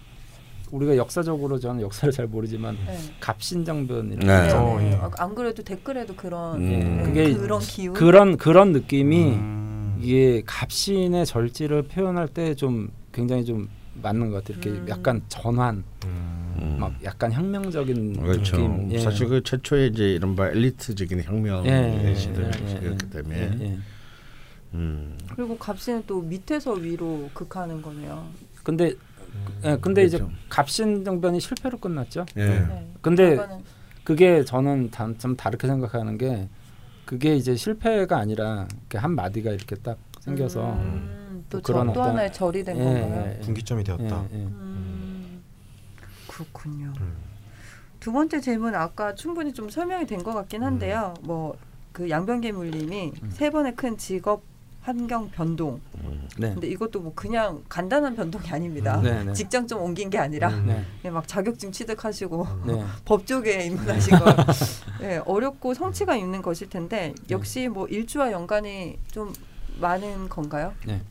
Speaker 3: 우리가 역사적으로 저는 역사를 잘 모르지만
Speaker 2: 네.
Speaker 3: 갑신정변이라는
Speaker 4: 네.
Speaker 2: 네,
Speaker 3: 거
Speaker 1: 어,
Speaker 2: 네.
Speaker 1: 예.
Speaker 2: 아, 안 그래도 댓글에도 그런
Speaker 4: 음.
Speaker 2: 네,
Speaker 3: 그게
Speaker 2: 그런 기운.
Speaker 3: 그런 그런 느낌이
Speaker 1: 음.
Speaker 3: 이게 갑신의 절지를 표현할 때 좀 굉장히 좀 맞는 것 같아요. 이렇게
Speaker 2: 음.
Speaker 3: 약간 전환,
Speaker 1: 음.
Speaker 4: 음.
Speaker 3: 막 약간 혁명적인
Speaker 4: 그렇죠.
Speaker 3: 느낌. 예.
Speaker 4: 사실 그 최초의 이제 이른바 엘리트적인 혁명의
Speaker 3: 예, 예,
Speaker 4: 시대였기
Speaker 3: 예, 예,
Speaker 4: 때문에
Speaker 3: 예, 예.
Speaker 4: 음.
Speaker 2: 그리고 갑신은 또 밑에서 위로 극하는 거네요.
Speaker 3: 근데 예, 근데 이제
Speaker 4: 그렇죠.
Speaker 3: 갑신 정변이 실패로 끝났죠.
Speaker 4: 예.
Speaker 2: 네.
Speaker 3: 근데 그게 저는 단, 좀 다르게 생각하는 게 그게 이제 실패가 아니라 한 마디가 이렇게 딱 생겨서
Speaker 2: 음, 또,
Speaker 3: 뭐
Speaker 2: 저, 또 하나의 절이 된
Speaker 3: 예,
Speaker 2: 건가요?
Speaker 3: 예, 예.
Speaker 1: 분기점이 되었다.
Speaker 3: 예, 예.
Speaker 2: 음, 그렇군요.
Speaker 1: 음.
Speaker 2: 두 번째 질문 아까 충분히 좀 설명이 된 것 같긴 한데요. 뭐그 양변기물님이
Speaker 3: 음.
Speaker 2: 세 번의 큰 직업 환경 변동.
Speaker 3: 네.
Speaker 2: 근데 이것도 뭐 그냥 간단한 변동이 아닙니다.
Speaker 3: 네, 네.
Speaker 2: 직장 좀 옮긴 게 아니라
Speaker 1: 음.
Speaker 3: 네.
Speaker 2: 막 자격증 취득하시고
Speaker 3: 네.
Speaker 2: 법 쪽에 입문하신 거 네, 어렵고 성취가 있는 것일 텐데 역시 뭐 일주와 연관이 좀 많은 건가요?
Speaker 3: 네.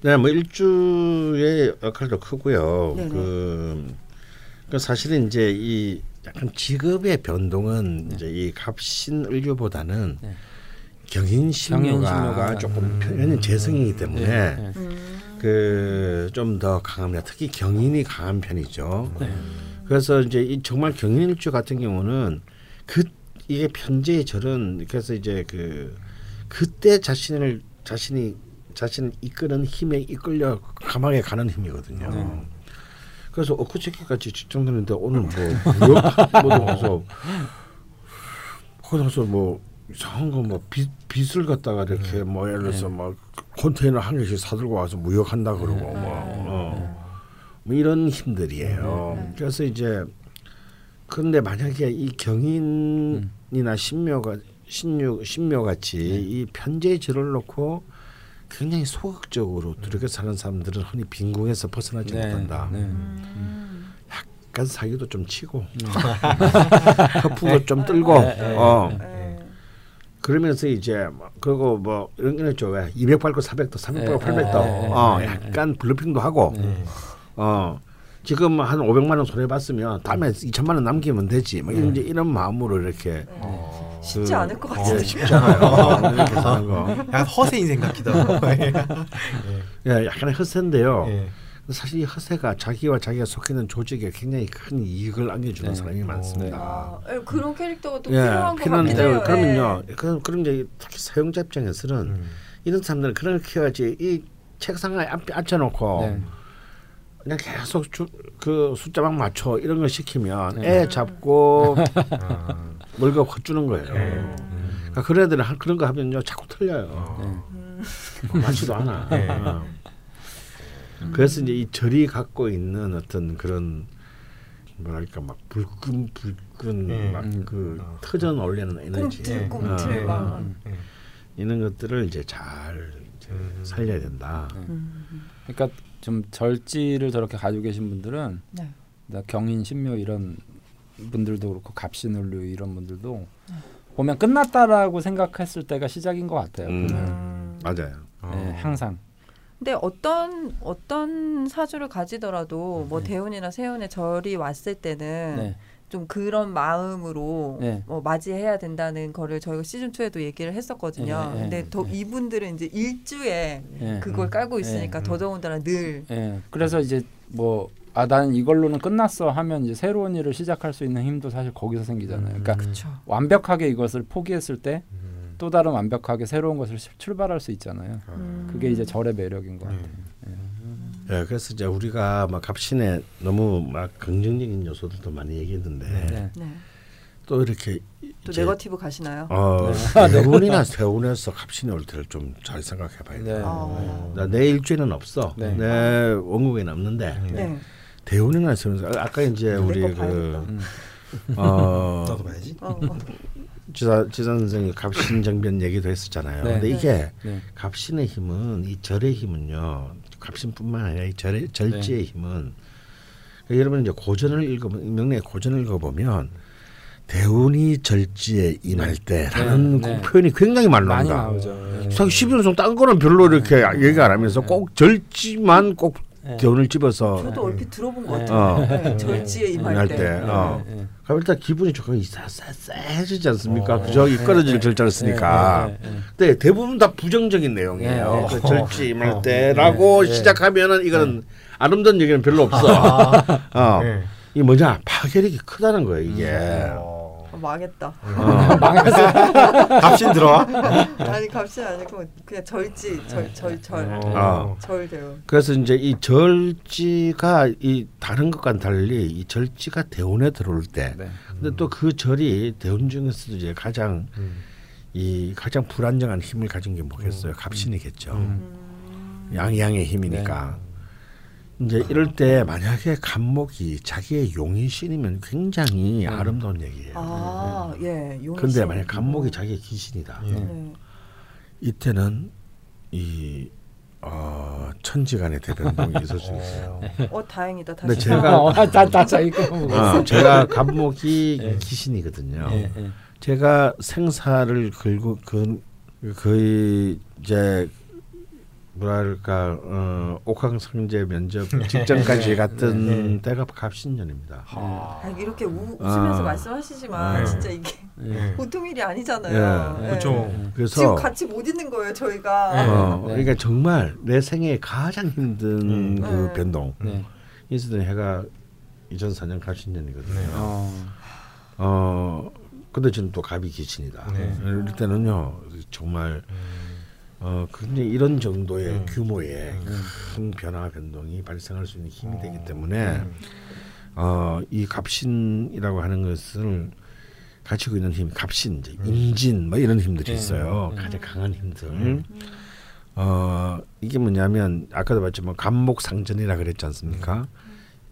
Speaker 4: 네, 뭐 일주의 역할도 크고요.
Speaker 2: 네네.
Speaker 4: 그, 그 사실은 이제 이 약간 직업의 변동은
Speaker 3: 네.
Speaker 4: 이제 이 갑신을류보다는
Speaker 3: 네.
Speaker 4: 경인신묘가
Speaker 3: 경인신묘가,
Speaker 4: 조금
Speaker 1: 음.
Speaker 4: 표현이 재성이기 때문에
Speaker 3: 네. 네.
Speaker 2: 음.
Speaker 4: 그좀 더 강합니다. 특히 경인이 강한 편이죠.
Speaker 3: 네.
Speaker 4: 그래서 이제 이 정말 경인일주 같은 경우는 그 이게 편제의 절은 그래서 이제 그 그때 자신을 자신이 자신을 이끄는 힘에 이끌려 가망에 가는 힘이거든요.
Speaker 3: 네.
Speaker 4: 그래서 직장 다니는데 오늘 뭐 무역 뭐 가서 거기 가서 뭐 이상한 거뭐 빚을 갖다가 이렇게 뭐 예를 들어서 막 컨테이너 한 개씩 사들고 와서 무역한다 그러고 뭐, 어. 뭐 이런 힘들이에요.
Speaker 2: 네.
Speaker 4: 그래서 이제 그런데 만약에 이 경인이나 신묘가 신유 신묘 같이 이 편제절을 놓고 굉장히 소극적으로 두렵게 사는 사람들은 흔히 빈궁에서 벗어나지
Speaker 3: 네.
Speaker 4: 못한다.
Speaker 3: 네.
Speaker 2: 음.
Speaker 4: 약간 사기도 좀 치고 허풍도 좀 들고
Speaker 3: 네, 네,
Speaker 4: 어
Speaker 2: 네.
Speaker 4: 그러면서 이제 뭐 그리고 뭐 이런 거 있죠 왜 200 밟고 400도 300 밟고
Speaker 3: 네,
Speaker 4: 800도
Speaker 3: 네, 네,
Speaker 4: 어
Speaker 3: 네,
Speaker 4: 약간 블러핑도 하고
Speaker 1: 네.
Speaker 4: 어 지금 한 500만 원 손해 봤으면 다음에 2천만 원 남기면 되지 뭐 이런 이제 이런 마음으로 이렇게
Speaker 1: 어.
Speaker 2: 쉽지
Speaker 4: 그-
Speaker 2: 않을 것
Speaker 4: 예,
Speaker 2: 같은데.
Speaker 4: 쉽지 않아요 이렇게 사는 거
Speaker 1: 약간 허세 인생 같기도 하고.
Speaker 4: 예, 약간의 허세인데요
Speaker 1: 예.
Speaker 4: 사실 이 허세가 자기와 자기가 속해 있는 조직에 굉장히 큰 이익을 안겨주는
Speaker 3: 네.
Speaker 4: 사람이 많습니다.
Speaker 2: 아, 예, 그런 캐릭터가 또
Speaker 4: 예,
Speaker 2: 필요한 같긴 해요.
Speaker 4: 그러면요.
Speaker 2: 예.
Speaker 4: 그 그럼 이제 특히 사용자 입장에서는
Speaker 1: 음.
Speaker 4: 이런 사람들은 그렇게 해야지 이 책상에 앉혀놓고
Speaker 3: 네.
Speaker 4: 그냥 계속 주, 그 숫자만 맞춰 이런 걸 시키면
Speaker 3: 네.
Speaker 4: 애 잡고
Speaker 1: 아.
Speaker 4: 월급 확 주는 거예요.
Speaker 1: 음.
Speaker 4: 그러니까 그런 애들은 한- 그런 거 하면요 자꾸 틀려요. 맞지도 않아.
Speaker 1: 네.
Speaker 4: 어. 그래서 이제 이 절이 갖고 있는 어떤 그런 뭐랄까 막 불끈 불끈
Speaker 1: 네.
Speaker 3: 음.
Speaker 4: 막그 터져 올리는 에너지
Speaker 2: 꿈틀 꿈틀
Speaker 4: 어,
Speaker 2: 막.
Speaker 3: 음.
Speaker 4: 이런 것들을 이제 잘 이제
Speaker 1: 음.
Speaker 4: 살려야 된다.
Speaker 2: 음.
Speaker 3: 그러니까 좀 절지를 저렇게 가지고 계신 분들은
Speaker 2: 네.
Speaker 3: 나 경인 신묘 이런 분들도 그렇고 갑신을류 이런 분들도 보면 끝났다라고 생각했을 때가 시작인 것 같아요.
Speaker 4: 음.
Speaker 2: 음.
Speaker 4: 맞아요.
Speaker 1: 어.
Speaker 3: 네, 항상.
Speaker 2: 근데 어떤 어떤 사주를 가지더라도 뭐
Speaker 3: 네.
Speaker 2: 대운이나 세운의 절이 왔을 때는
Speaker 3: 네.
Speaker 2: 좀 그런 마음으로
Speaker 3: 네.
Speaker 2: 뭐 맞이해야 된다는 거를 저희가 시즌 2에도 얘기를 했었거든요.
Speaker 3: 네, 네,
Speaker 2: 근데 더
Speaker 3: 네.
Speaker 2: 이분들은 이제 일주에
Speaker 3: 예.
Speaker 2: 그걸 깔고 있으니까
Speaker 1: 음.
Speaker 2: 더더군다나 늘
Speaker 3: 예. 그래서 이제 뭐 아, 나는 이걸로는 끝났어 하면 이제 새로운 일을 시작할 수 있는 힘도 사실 거기서 생기잖아요. 그러니까
Speaker 1: 음.
Speaker 2: 그렇죠.
Speaker 3: 완벽하게 이것을 포기했을 때또
Speaker 1: 음.
Speaker 3: 다른 완벽하게 새로운 것을 시- 출발할 수 있잖아요.
Speaker 2: 음.
Speaker 3: 그게 이제 절의 매력인 것 같아요.
Speaker 4: 예, 그래서 이제 우리가 막 갑신에 너무 막 긍정적인 요소들도 많이 얘기했는데
Speaker 3: 네.
Speaker 2: 네.
Speaker 4: 또 이렇게
Speaker 2: 또
Speaker 4: 이제
Speaker 2: 네거티브 가시나요?
Speaker 4: 어, 대운이나 세운에서 갑신이 올 때를 좀 잘 생각해봐야 돼.
Speaker 3: 네.
Speaker 2: 아.
Speaker 4: 나내 일주에는 없어.
Speaker 3: 네.
Speaker 4: 내 원국에는 없는데
Speaker 2: 네.
Speaker 4: 대운이나 세운에서 아까 이제 우리 거그
Speaker 2: 봐야겠다.
Speaker 3: 음.
Speaker 4: 어,
Speaker 1: 나도 봐야지.
Speaker 2: 어, 어.
Speaker 4: 지사 지사 선생님 갑신정변 얘기도 했었잖아요.
Speaker 3: 네.
Speaker 4: 근데 이게
Speaker 3: 네.
Speaker 4: 갑신의 힘은 이 절의 힘은요. 갑신뿐만 아니라 이 절의 절지의
Speaker 3: 네.
Speaker 4: 힘은 그러니까 여러분 이제 고전을 읽어 명리의 고전을 읽어 보면 대운이 절지에 임할 때라는
Speaker 3: 네.
Speaker 4: 그 표현이 굉장히 많이 나온다. 사실 11성 딴 거는 별로 이렇게 얘기 안 하면서 꼭 절지만 꼭
Speaker 3: 네.
Speaker 4: 대운을 집어서
Speaker 2: 저도 얼핏 들어본 것
Speaker 3: 네.
Speaker 2: 같아요.
Speaker 4: 어.
Speaker 2: 네, 절지에 임할 때.
Speaker 4: 때. 어.
Speaker 3: 예, 예.
Speaker 4: 그럼 일단 기분이 조금 싸싸해지지 않습니까?
Speaker 1: 어.
Speaker 4: 그죠? 이 끌어질 절자를 쓰니까.
Speaker 3: 예, 예, 예.
Speaker 4: 근데 대부분 다 부정적인 내용이에요.
Speaker 3: 네,
Speaker 4: 그
Speaker 3: 네.
Speaker 4: 절지 임할
Speaker 1: 어.
Speaker 4: 때라고. 시작하면은 이거는 아름다운 얘기는 별로 없어. 어.
Speaker 1: 네.
Speaker 4: 이 뭐냐 파괴력이 크다는 거예요 이게.
Speaker 1: 어.
Speaker 2: 어, 망했다.
Speaker 4: 어.
Speaker 1: 값신 들어와?
Speaker 2: 아니 값이 아니고 그냥 절지 절절절
Speaker 4: 어.
Speaker 2: 절대운.
Speaker 4: 그래서 이제 이 절지가 이 다른 것과는 달리 이 절지가 대운에 들어올 때,
Speaker 3: 네.
Speaker 4: 근데 또그 절이 대운 중에서도 이제 가장
Speaker 1: 음.
Speaker 4: 이 가장 불안정한 힘을 가진 게 뭐겠어요? 갑신이겠죠.
Speaker 2: 음.
Speaker 4: 양양의 힘이니까. 이제 이럴 때 만약에 갑목이 자기의 용의 신이면 굉장히
Speaker 3: 음.
Speaker 4: 아름다운 얘기예요.
Speaker 2: 아, 예. 용신.
Speaker 4: 근데 만약 갑목이 자기의 귀신이다.
Speaker 1: 예.
Speaker 2: 네.
Speaker 4: 이때는 이 어, 천지간의 대변동이 있을 수 있어요.
Speaker 2: 어, 다행이다. 다시.
Speaker 4: 근데 제가
Speaker 3: 어, 다다 이거.
Speaker 4: 어, 제가 갑목이 귀신이거든요.
Speaker 3: 예, 예.
Speaker 4: 제가 생사를 걸고 그 거의 이제 뭐랄까 어, 옥황상제 면접 직전까지 갔던 때가 갑신년입니다.
Speaker 2: 아, 이렇게 우, 웃으면서
Speaker 4: 아.
Speaker 2: 말씀하시지만
Speaker 1: 네.
Speaker 2: 진짜 이게
Speaker 1: 네.
Speaker 2: 보통 일이 아니잖아요.
Speaker 1: 그렇죠.
Speaker 4: 그래서
Speaker 2: 지금 같이 못 있는 거예요, 저희가.
Speaker 4: 어,
Speaker 3: 네.
Speaker 4: 그러니까 정말 내 생애 가장 힘든
Speaker 1: 음.
Speaker 4: 그
Speaker 2: 네.
Speaker 4: 변동.
Speaker 3: 네.
Speaker 4: 있었던 해가 2004년 갑신년이거든요.
Speaker 1: 네.
Speaker 3: 어.
Speaker 4: 어 근데 저는 또 갑이.
Speaker 1: 네.
Speaker 4: 이럴 때는요 정말 어 굉장히 이런 정도의
Speaker 1: 음.
Speaker 4: 규모의 큰 변화 변동이 발생할 수 있는 힘이 되기 때문에 어이 갑신이라고 하는 것을 가지고 있는 힘, 갑신, 이제 임진 뭐 이런 힘들이
Speaker 3: 네.
Speaker 4: 있어요.
Speaker 3: 네.
Speaker 4: 가장 강한 힘들. 어 이게 뭐냐면 아까도 봤지만 갑목상전이라 그랬지 않습니까?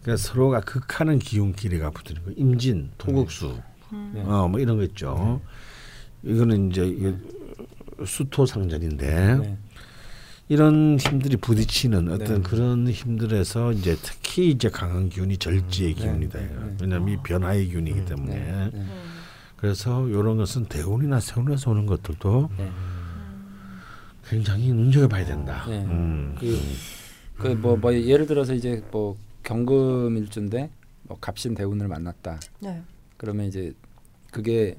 Speaker 4: 그러니까 서로가 극하는 기운끼리가 붙는 거. 임진, 토국수,
Speaker 3: 네.
Speaker 4: 어뭐 이런 거 있죠. 이거는 이제 이게 수토 상전인데
Speaker 3: 네.
Speaker 4: 이런 힘들이 부딪히는 어떤
Speaker 3: 네.
Speaker 4: 그런 힘들에서 이제 특히 이제 강한 기운이 절지의
Speaker 3: 네.
Speaker 4: 기운이다.
Speaker 3: 네.
Speaker 4: 왜냐하면 이 변화의 기운이기 때문에
Speaker 3: 네. 네.
Speaker 2: 음.
Speaker 4: 그래서 이런 것은 대운이나 세운에서 오는 것들도
Speaker 3: 네.
Speaker 4: 굉장히 눈여겨봐야 된다.
Speaker 3: 네.
Speaker 4: 음.
Speaker 3: 그뭐뭐 예를 들어서 이제 뭐 경금 일주인데 뭐 갑신 대운을 만났다.
Speaker 2: 네.
Speaker 3: 그러면 이제 그게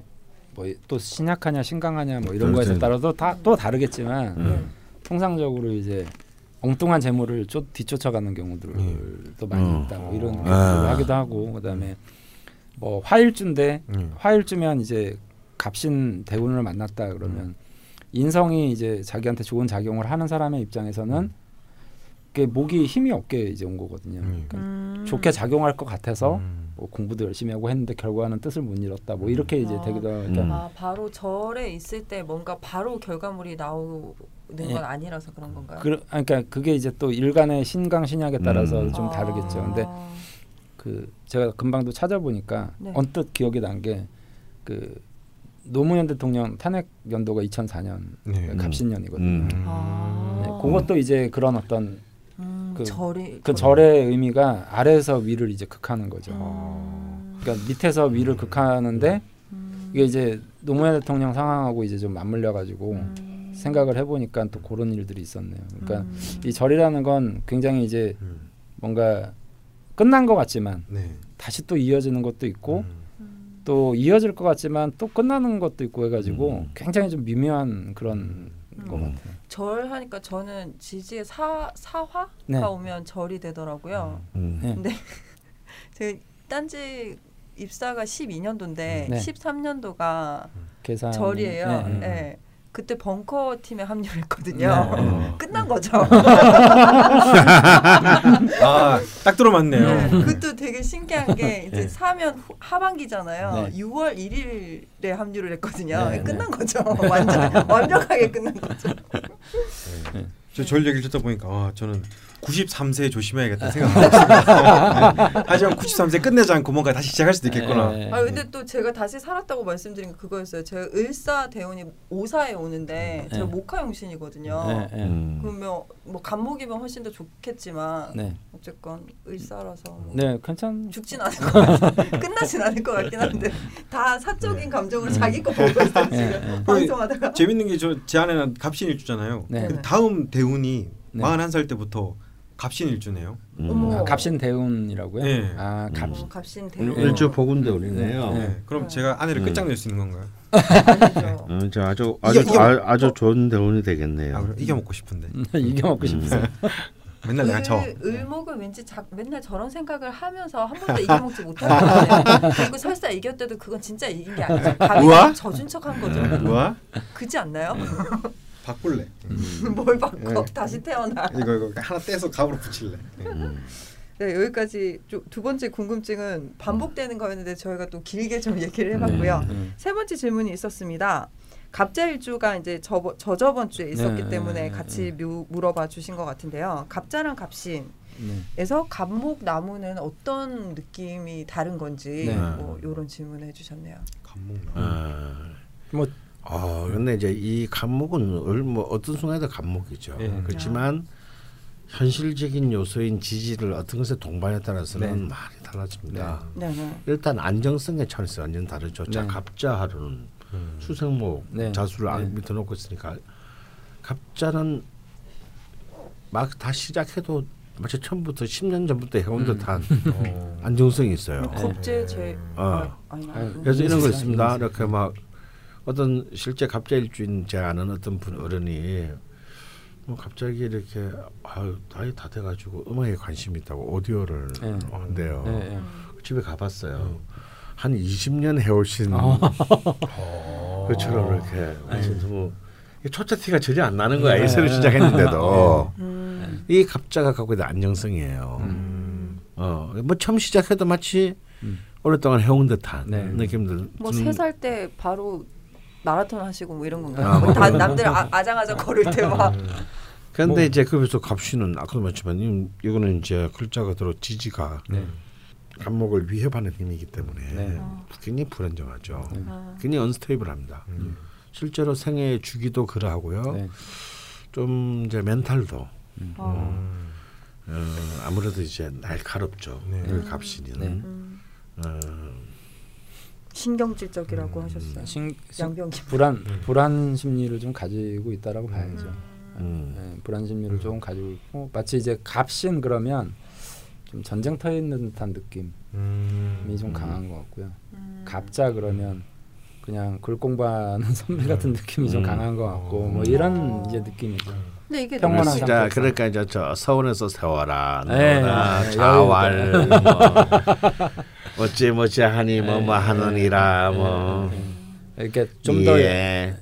Speaker 3: 뭐또 신약하냐 신강하냐 뭐 이런
Speaker 4: 그렇죠.
Speaker 3: 거에 따라서 다 또 다르겠지만
Speaker 4: 음.
Speaker 3: 통상적으로 이제 엉뚱한 재물을 쫓, 뒤쫓아가는 경우들도 많이
Speaker 4: 음.
Speaker 3: 있다. 뭐 이런
Speaker 4: 아.
Speaker 3: 경우를 하기도 하고 그다음에 뭐 화일주인데
Speaker 1: 음.
Speaker 3: 화일주면 이제 갑신 대운을 만났다 그러면 인성이 이제 자기한테 좋은 작용을 하는 사람의 입장에서는 목이 힘이 없게 이제 온 거거든요.
Speaker 1: 음.
Speaker 3: 그러니까
Speaker 2: 음.
Speaker 3: 좋게 작용할 것 같아서
Speaker 1: 음.
Speaker 3: 뭐 공부도 열심히 하고 했는데 결과는 뜻을 못 이뤘다. 뭐 이렇게 이제
Speaker 2: 아.
Speaker 3: 되기도
Speaker 4: 음.
Speaker 3: 그러니까
Speaker 2: 아 바로 절에 있을 때 뭔가 바로 결과물이 나오는
Speaker 3: 예.
Speaker 2: 건 아니라서 그런 건가요?
Speaker 3: 그, 아, 그러니까 그게 이제 또 일간의 신강 신약에 따라서
Speaker 4: 음.
Speaker 3: 좀
Speaker 2: 아.
Speaker 3: 다르겠죠. 근데 그 제가 금방도 찾아보니까
Speaker 2: 네.
Speaker 3: 언뜻 기억이 난 게 그 노무현 대통령 탄핵 연도가 2004년
Speaker 1: 네.
Speaker 3: 갑신년이거든요.
Speaker 4: 음.
Speaker 2: 아.
Speaker 3: 네, 그것도 이제 그런 어떤
Speaker 2: 음,
Speaker 3: 그-
Speaker 2: 절이
Speaker 3: 그 절의 의미가 아래에서 위를 이제 극하는 거죠.
Speaker 2: 음.
Speaker 3: 그러니까 밑에서 위를 극하는데
Speaker 2: 음.
Speaker 3: 이게 이제 노무현 대통령 상황하고 이제 좀 맞물려 가지고
Speaker 2: 음.
Speaker 3: 생각을 해보니까 또 그런 일들이 있었네요. 그러니까
Speaker 2: 음.
Speaker 3: 이 절이라는 건 굉장히 이제
Speaker 1: 음.
Speaker 3: 뭔가 끝난 것 같지만
Speaker 1: 네.
Speaker 3: 다시 또 이어지는 것도 있고
Speaker 1: 음.
Speaker 2: 음.
Speaker 3: 또 이어질 것 같지만 또 끝나는 것도 있고 해가지고
Speaker 4: 음.
Speaker 3: 굉장히 좀 미묘한 그런
Speaker 2: 음.
Speaker 3: 것 같아요.
Speaker 2: 절 하니까 저는 지지에 사 사화가
Speaker 3: 네.
Speaker 2: 오면 절이 되더라고요.
Speaker 4: 음.
Speaker 3: 네.
Speaker 2: 근데 제가 딴지 입사가 12년도인데
Speaker 3: 네.
Speaker 2: 13년도가
Speaker 3: 계산
Speaker 2: 절이에요.
Speaker 3: 네,
Speaker 2: 네.
Speaker 3: 네.
Speaker 2: 그때 벙커 팀에 합류했거든요.
Speaker 3: 네.
Speaker 2: 끝난 거죠.
Speaker 1: 아, 딱 들어맞네요.
Speaker 2: 네. 그것도 되게 신기한 게 이제
Speaker 3: 네.
Speaker 2: 사면 후- 하반기잖아요.
Speaker 3: 네.
Speaker 2: 6월 1일에 합류를 했거든요.
Speaker 3: 네,
Speaker 2: 끝난 거죠. 완전 완벽하게 끝난 거죠.
Speaker 1: 저절 얘기를 듣다 보니까 아, 저는 93세 조심해야겠다 생각하고 하지만 93세 끝내지 않고 뭔가 다시 시작할 수도 있겠구나.
Speaker 3: 네.
Speaker 2: 아 근데 또 제가 다시 살았다고 말씀드린 게 그거였어요. 제가 을사 대운이 오사에 오는데 제가
Speaker 3: 네.
Speaker 2: 목화용신이거든요.
Speaker 3: 네, 네.
Speaker 4: 음.
Speaker 2: 그러면 뭐 간목이면 훨씬 더 좋겠지만
Speaker 3: 네.
Speaker 2: 어쨌건 을사라서 뭐
Speaker 3: 네, 괜찮.
Speaker 2: 죽진 않을 것 같아. 끝나진 않을 것 같긴 한데 다 사적인 감정으로 자기 거 보고 있어요
Speaker 3: 네,
Speaker 2: 지금
Speaker 3: 네.
Speaker 2: 방송하다가.
Speaker 1: 재밌는 게 저 제 아내는 갑신일주잖아요.
Speaker 3: 네.
Speaker 1: 근데 다음 대운이
Speaker 3: 네.
Speaker 1: 41살 때부터 갑신 일주네요.
Speaker 4: 음.
Speaker 2: 어머.
Speaker 3: 아, 갑신 대운이라고요?
Speaker 1: 네.
Speaker 3: 아, 갑.
Speaker 2: 어,
Speaker 4: 일-
Speaker 2: 대운.
Speaker 4: 일주 복운대 우리네요.
Speaker 3: 네.
Speaker 1: 네. 그럼
Speaker 2: 네.
Speaker 1: 제가 아내를
Speaker 4: 음.
Speaker 1: 끝장낼 수 있는 건가요?
Speaker 2: 아니죠.
Speaker 4: 어, 저 아주 아주
Speaker 1: 이겨-
Speaker 4: 아, 아주 좋은 대운이 되겠네요.
Speaker 1: 아, 그럼 이겨 먹고 싶은데
Speaker 3: 이겨 먹고 싶어요.
Speaker 1: 맨날 내가 져.
Speaker 2: 을, 을목은 왠지 자, 맨날 저런 생각을 하면서 한 번도 이겨먹지 못하는 것 같아요. 그리고 설사 이겼대도 그건 진짜 이긴 게 아니죠.
Speaker 1: 우와?
Speaker 2: 감히 져준 척한 거죠.
Speaker 1: 뭐야?
Speaker 2: 그지 않나요?
Speaker 1: 바꿀래.
Speaker 2: 뭘 바꿔
Speaker 1: 네.
Speaker 2: 다시 태어나.
Speaker 1: 이거 이거 하나 떼서 갑으로 붙일래. 네.
Speaker 4: 음.
Speaker 2: 네 여기까지 좀- 두 번째 궁금증은 반복되는 거였는데 저희가 또 길게 좀 얘기를 해봤고요.
Speaker 3: 네.
Speaker 2: 세 번째 질문이 있었습니다. 갑자일주가 이제 저 저저번 주에 있었기
Speaker 3: 네,
Speaker 2: 때문에
Speaker 3: 네,
Speaker 2: 같이 묘- 물어봐 주신 것 같은데요. 갑자랑 갑신에서
Speaker 3: 네.
Speaker 2: 갑목 나무는 어떤 느낌이 다른 건지
Speaker 3: 네.
Speaker 2: 뭐 이런 질문을 해주셨네요.
Speaker 1: 감목 나.
Speaker 4: 아,
Speaker 3: 뭐
Speaker 4: 어, 근데 이제 이 감목은 을- 뭐 어떤 순간에도 감목이죠.
Speaker 1: 예.
Speaker 4: 그렇지만 현실적인 요소인 지지를 어떤 것에 동반에 따라서는
Speaker 3: 네.
Speaker 4: 많이 달라집니다.
Speaker 2: 네네.
Speaker 4: 일단 안정성의 차원에서 완전 다르죠. 자,
Speaker 3: 네.
Speaker 4: 갑자하루는
Speaker 1: 음.
Speaker 4: 수생목
Speaker 3: 네.
Speaker 4: 자수를 안
Speaker 3: 네.
Speaker 4: 밑에 놓고 있으니까 갑자는 막 다 시작해도 마치 처음부터 10년 전부터 해온
Speaker 3: 음.
Speaker 4: 듯한
Speaker 1: 어.
Speaker 4: 안정성이 있어요.
Speaker 2: 겁제 제
Speaker 4: 어.
Speaker 2: 아, 아니, 아니.
Speaker 4: 그래서 이런 거 있습니다. 이렇게 막 어떤 실제 갑자일주인 제가 아는 어떤 분 어른이 뭐 갑자기 이렇게 아유 나이 다 돼가지고 음악에 관심이 있다고 오디오를
Speaker 3: 네.
Speaker 4: 한대요.
Speaker 3: 네, 네.
Speaker 4: 집에 가봤어요. 한 20년 해오신
Speaker 3: 어.
Speaker 4: 그처럼 이렇게 무슨 뭐 초짜 티가 전혀 안 나는 거야.
Speaker 3: 네.
Speaker 4: 이 새로 시작했는데도
Speaker 2: 음.
Speaker 4: 이 갑자가 갖고 있는 안정성이에요.
Speaker 1: 음.
Speaker 4: 어, 뭐 처음 시작해도 마치
Speaker 3: 음.
Speaker 4: 오랫동안 해온 듯한
Speaker 3: 네.
Speaker 4: 느낌들.
Speaker 2: 뭐 세 살 때 바로 마라톤 하시고 뭐 이런 건가요?
Speaker 4: 아,
Speaker 2: 뭐다
Speaker 4: 뭐.
Speaker 2: 남들 아, 아장아장 걸을 때 막.
Speaker 4: 그런데
Speaker 3: 뭐.
Speaker 4: 이제 거기서 갑신은 아까도 말했지만 이- 이거는 이제 글자가 들어 지지가
Speaker 3: 네.
Speaker 4: 간목을 위협하는 힘이기 때문에
Speaker 3: 네.
Speaker 2: 어.
Speaker 4: 굉장히 불안정하죠.
Speaker 2: 아.
Speaker 4: 굉장히 언스테이블합니다.
Speaker 1: 음.
Speaker 4: 실제로 생애 주기도 그러하고요.
Speaker 3: 네.
Speaker 4: 좀 이제 멘탈도
Speaker 2: 어.
Speaker 1: 음.
Speaker 4: 어, 아무래도 이제 날카롭죠.
Speaker 1: 네.
Speaker 4: 그 갑신은.
Speaker 3: 네.
Speaker 2: 음.
Speaker 4: 어,
Speaker 2: 신경질적이라고
Speaker 1: 음.
Speaker 2: 하셨어요.
Speaker 3: 신, 신. 불안
Speaker 1: 음.
Speaker 3: 불안 심리를 좀 가지고 있다라고 봐야죠.
Speaker 4: 음.
Speaker 3: 네, 불안 심리를 조금 가지고 있고 마치 이제 갑신 그러면 좀 전쟁터에 있는 듯한 느낌이
Speaker 1: 음.
Speaker 3: 좀 강한 것 같고요.
Speaker 2: 음.
Speaker 3: 갑자 그러면 그냥 글 공부하는 선배 같은 느낌이 좀
Speaker 4: 음.
Speaker 3: 강한 것 같고 뭐
Speaker 1: 어.
Speaker 3: 이런 이제 느낌이죠.
Speaker 2: 근데 이게
Speaker 3: 평온한 상태.
Speaker 4: 그러니까 이제 저 서울에서 세워라,
Speaker 3: 네,
Speaker 4: 너나
Speaker 3: 네,
Speaker 4: 자활,
Speaker 3: 여유가.
Speaker 4: 뭐 어찌 뭐지 하니 뭐 뭐 하느니라 뭐
Speaker 3: 네, 이렇게 좀더
Speaker 4: 예.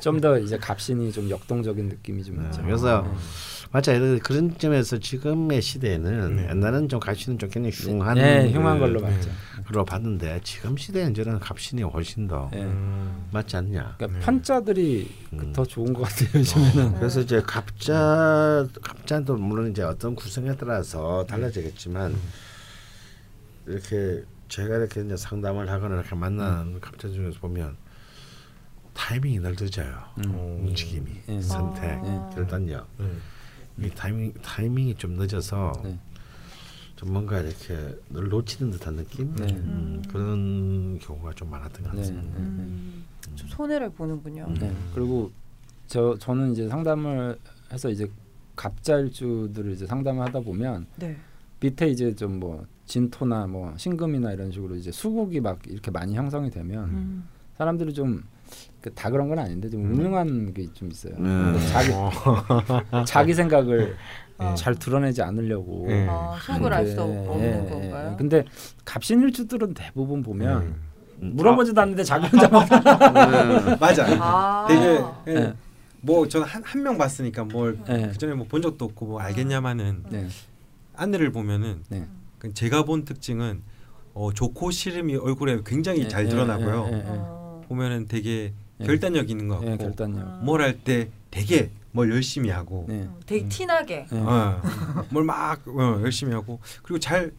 Speaker 3: 좀더 이제 갑신이 좀 역동적인 느낌이 좀 있죠.
Speaker 4: 그래서
Speaker 3: 네.
Speaker 4: 맞아요. 그런 점에서 지금의 시대에는
Speaker 1: 네.
Speaker 4: 옛날에는 좀 갑신은 좀 굉장히 흉한
Speaker 3: 네, 흉한
Speaker 4: 그-
Speaker 3: 걸로 맞죠.
Speaker 4: 그로 봤는데 지금 시대에는 저는 갑신이 훨씬 더
Speaker 3: 예.
Speaker 1: 음.
Speaker 4: 맞지 않냐.
Speaker 3: 그러니까
Speaker 1: 네.
Speaker 3: 편자들이
Speaker 4: 음.
Speaker 3: 더 좋은 것 같아요 요즘에는.
Speaker 4: 그래서 이제 갑자 갑자도 물론 이제 어떤 구성에 따라서 달라지겠지만 이렇게 제가 이렇게 이제 상담을 하거나 이렇게 만나는 갑자 중에서 보면 타이밍이 늘 늦어요.
Speaker 3: 음.
Speaker 4: 움직임이,
Speaker 3: 예.
Speaker 4: 선택,
Speaker 2: 아.
Speaker 4: 결단력.
Speaker 1: 네.
Speaker 4: 이 타이밍 타이밍이 좀 늦어서
Speaker 3: 네.
Speaker 4: 좀 뭔가 이렇게 늘 놓치는 듯한 느낌
Speaker 3: 네.
Speaker 4: 음, 그런 경우가 좀 많았던 것
Speaker 3: 네.
Speaker 4: 같습니다.
Speaker 3: 네.
Speaker 2: 음, 좀 손해를 보는군요.
Speaker 3: 네. 그리고 저 저는 이제 상담을 해서 이제 갑자일주들을 이제 상담을 하다 보면
Speaker 2: 네.
Speaker 3: 밑에 이제 좀 뭐 진토나 뭐 신금이나 이런 식으로 이제 수국이 막 이렇게 많이 형성이 되면
Speaker 2: 음.
Speaker 3: 사람들이 좀 다 그런 건 아닌데 좀 음흉한 게 좀 있어요.
Speaker 4: 음.
Speaker 3: 근데 자기 자기 생각을
Speaker 2: 어.
Speaker 3: 잘 드러내지 않으려고.
Speaker 1: 예.
Speaker 2: 아, 속을 알 수 없는
Speaker 3: 예, 예.
Speaker 2: 건가요?
Speaker 3: 근데 갑신일주들은 대부분 보면
Speaker 1: 음.
Speaker 3: 물어보지도 않는데 자기 혼자 막
Speaker 1: 맞아.
Speaker 2: 아.
Speaker 1: 되게
Speaker 3: 네.
Speaker 1: 뭐 저는 한한 명 봤으니까 뭘
Speaker 3: 네.
Speaker 1: 그전에 뭐 본 적도 없고 뭐 알겠냐마는
Speaker 3: 네.
Speaker 1: 안내를 보면은
Speaker 3: 네.
Speaker 1: 그 제가 본 특징은 어, 좋고 싫음이 얼굴에 굉장히
Speaker 3: 예,
Speaker 1: 잘
Speaker 3: 예,
Speaker 1: 드러나고요.
Speaker 3: 예, 예, 예.
Speaker 2: 어.
Speaker 1: 보면은 되게
Speaker 3: 예.
Speaker 1: 결단력 있는 것 같고
Speaker 3: 예, 결단력.
Speaker 1: 뭘할 때 되게 뭘 열심히 하고
Speaker 3: 네.
Speaker 2: 되게 티나게.
Speaker 3: 예.
Speaker 1: 어, 뭘막 어, 열심히 하고 그리고 잘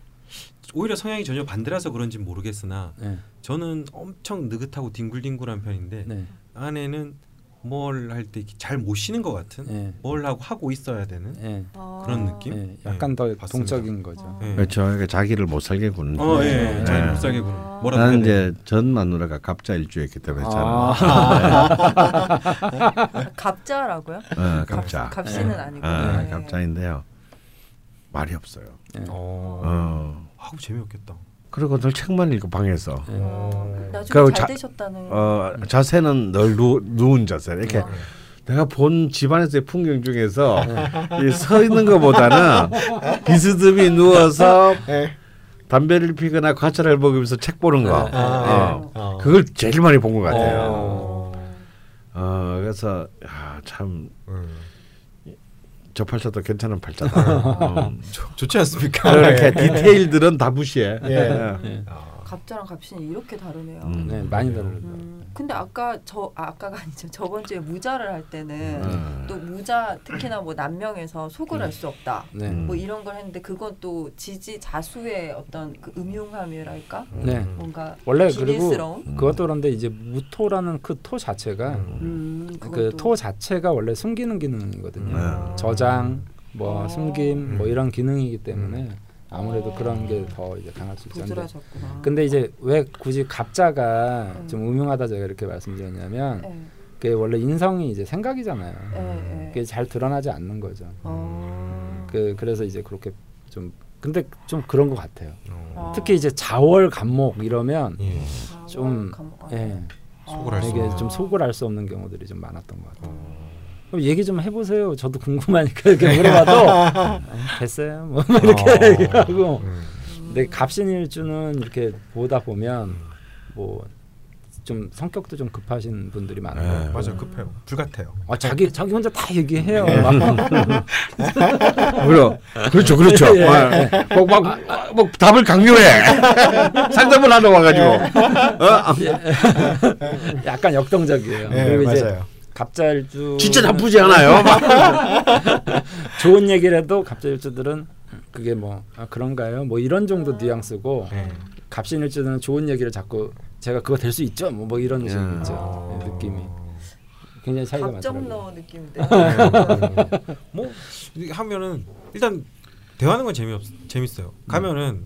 Speaker 1: 오히려 성향이 전혀 반대라서 그런지 모르겠으나
Speaker 3: 네.
Speaker 1: 저는 엄청 느긋하고 뒹굴뒹굴한 편인데
Speaker 3: 네.
Speaker 1: 아내는 뭘 할 때 잘 못 쉬는 것 같은
Speaker 3: 예.
Speaker 1: 뭘 하고 하고 있어야 되는
Speaker 3: 예.
Speaker 2: 아.
Speaker 1: 그런 느낌?
Speaker 3: 예. 약간 더
Speaker 1: 봤습니다.
Speaker 3: 동적인 거죠.
Speaker 2: 어.
Speaker 1: 예.
Speaker 4: 그렇죠. 그러니까 자기를 못 살게 구는.
Speaker 1: 어, 예,
Speaker 3: 네.
Speaker 1: 잘
Speaker 4: 네.
Speaker 1: 못 살게 구는.
Speaker 2: 아.
Speaker 1: 뭐라도
Speaker 4: 나는. 이제 전 마누라가 갑자 일주였기 때문에 저는
Speaker 3: 아.
Speaker 2: 갑자라고요?
Speaker 4: 어, 갑자.
Speaker 2: 갑신은
Speaker 3: 네.
Speaker 2: 아니고.
Speaker 4: 어,
Speaker 2: 네.
Speaker 4: 갑자인데요. 말이 없어요.
Speaker 3: 예.
Speaker 1: 어.
Speaker 4: 어.
Speaker 1: 하고 재미없겠다.
Speaker 4: 그리고 늘 책만 읽고 방에서
Speaker 3: 예.
Speaker 2: 어, 나중에 잘
Speaker 4: 자-
Speaker 2: 되셨다는.
Speaker 4: 어, 자세는 늘 누, 누운 자세. 이렇게
Speaker 2: 어.
Speaker 4: 내가 본 집안에서의 풍경 중에서 이서 있는 것보다는 비스듬히 누워서 담배를 피거나 과자를 먹으면서 책 보는 거.
Speaker 2: 아.
Speaker 4: 어. 그걸 제일 많이 본 것 같아요.
Speaker 1: 어.
Speaker 4: 어, 그래서 야, 참.
Speaker 1: 음.
Speaker 4: 저 팔자도 괜찮은 팔자다. 어.
Speaker 1: 좋- 좋지 않습니까?
Speaker 4: 그렇게 디테일들은 다 무시해.
Speaker 1: 예.
Speaker 3: 예.
Speaker 2: 갑자랑 갑신이 이렇게 다르네요.
Speaker 4: 음.
Speaker 3: 네, 많이 다르죠.
Speaker 2: 음, 근데 아까 저 아, 아까가 아니죠. 저번 주에 무자를 할 때는
Speaker 4: 음.
Speaker 2: 또 무자 특히나 뭐 남명에서 속을 알 수 없다.
Speaker 3: 네.
Speaker 4: 음.
Speaker 2: 뭐 이런 걸 했는데 그건 또 지지 자수의 어떤 그 음흉함이랄까
Speaker 3: 네.
Speaker 2: 뭔가
Speaker 3: 원래 그리고. 그것도 그런데 이제 무토라는 그 토 자체가
Speaker 2: 음,
Speaker 3: 그
Speaker 2: 그것도.
Speaker 3: 토 자체가 원래 숨기는 기능이거든요.
Speaker 4: 음.
Speaker 3: 저장, 뭐
Speaker 2: 어.
Speaker 3: 숨김, 뭐
Speaker 1: 음.
Speaker 3: 이런 기능이기 때문에 아무래도
Speaker 2: 어.
Speaker 3: 그런 게 더 이제 강할 수 있는데.
Speaker 2: 부드러졌구나.
Speaker 3: 근데 이제 왜 굳이 갑자가
Speaker 2: 음.
Speaker 3: 좀 음흉하다 제가 이렇게 말씀드렸냐면
Speaker 2: 예,
Speaker 3: 그게 원래 인성이 이제 생각이잖아요.
Speaker 2: 예, 예.
Speaker 3: 그게 잘 드러나지 않는 거죠.
Speaker 2: 어.
Speaker 3: 그 그래서 이제 그렇게 좀 근데 좀 그런 것 같아요.
Speaker 2: 어.
Speaker 3: 특히 이제 자월 감목 이러면
Speaker 1: 예.
Speaker 2: 아,
Speaker 3: 좀
Speaker 2: 감- 아.
Speaker 3: 예,
Speaker 1: 속을 알수
Speaker 3: 되게
Speaker 1: 없는.
Speaker 3: 좀 속을 알 수 없는 경우들이 좀 많았던 것 같아요.
Speaker 1: 어.
Speaker 3: 그럼 얘기 좀 해보세요. 저도 궁금하니까 이렇게 물어봐도 아, 됐어요. 뭐 이렇게
Speaker 1: 어.
Speaker 3: 얘기하고.
Speaker 1: 음.
Speaker 3: 근데 갑신일주는 이렇게 보다 보면 뭐 좀 성격도 좀 급하신 분들이 많아요.
Speaker 4: 네.
Speaker 1: 맞아 급해요. 불같아요.
Speaker 3: 아 자기 자기 혼자 다 얘기해요.
Speaker 1: 네.
Speaker 3: 막.
Speaker 4: 그러, 그렇죠, 그렇죠.
Speaker 3: 예.
Speaker 4: 막, 막, 막, 막 답을 강요해. 상담을 하러 와가지고. 어?
Speaker 3: 약간 역동적이에요.
Speaker 1: 네,
Speaker 3: 그리고 이제
Speaker 1: 맞아요.
Speaker 3: 갑자일주
Speaker 4: 진짜 나쁘지 않아요. 막.
Speaker 3: 좋은 얘기를 해도 갑자일주들은 그게 뭐 아, 그런가요? 뭐 이런 정도 뉘앙스고
Speaker 1: 네.
Speaker 3: 갑신일주는 좋은 얘기를 자꾸 제가 그거 될 수 있죠. 뭐, 뭐 이런 식이죠.
Speaker 1: 어.
Speaker 3: 네, 느낌이 굉장히 차이가.
Speaker 2: 갑정너 느낌인데.
Speaker 1: 뭐 이렇게 하면은 일단 대화하는 건 재미 없 재밌어요. 가면은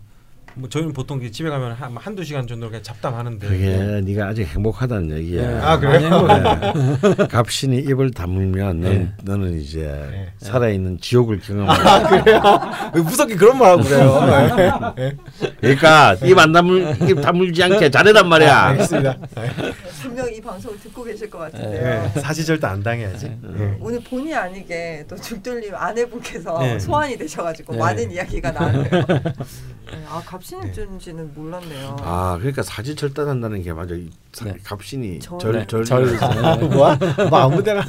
Speaker 1: 뭐 저희는 보통 집에 가면 한 한두 시간 정도 그냥 잡담하는데
Speaker 4: 그게 네가 아직 행복하다는 얘기야.
Speaker 3: 네.
Speaker 1: 아, 그래요?
Speaker 3: 행복해요.
Speaker 4: 갑신이 입을 다물면 넌,
Speaker 3: 네.
Speaker 4: 너 는 이제
Speaker 1: 네.
Speaker 4: 살아있는 지옥을 경험하고
Speaker 1: 왜 무섭게 그런 말 하고 그래요? 네.
Speaker 4: 그러니까 입 안 다물 입 다물지 않게 잘해란 말이야.
Speaker 1: 알겠습니다.
Speaker 2: 분명 이 방송을 듣고 계실 것 같은데요.
Speaker 1: 네, 사지절도 안 당해야지.
Speaker 3: 네.
Speaker 1: 네.
Speaker 2: 오늘 본의 아니게 또 죽돌님 아내분께서
Speaker 1: 네.
Speaker 2: 소환이 되셔가지고
Speaker 3: 네.
Speaker 2: 많은 이야기가 나네요. 네, 아갑 신일주인지는 몰랐네요.
Speaker 4: 아 그러니까 사지 절단한다는 게 맞아. 이 사-
Speaker 3: 네.
Speaker 4: 갑신이
Speaker 2: 절-
Speaker 3: 네,
Speaker 4: 절절
Speaker 3: 절-
Speaker 4: 뭐, 뭐 아무데나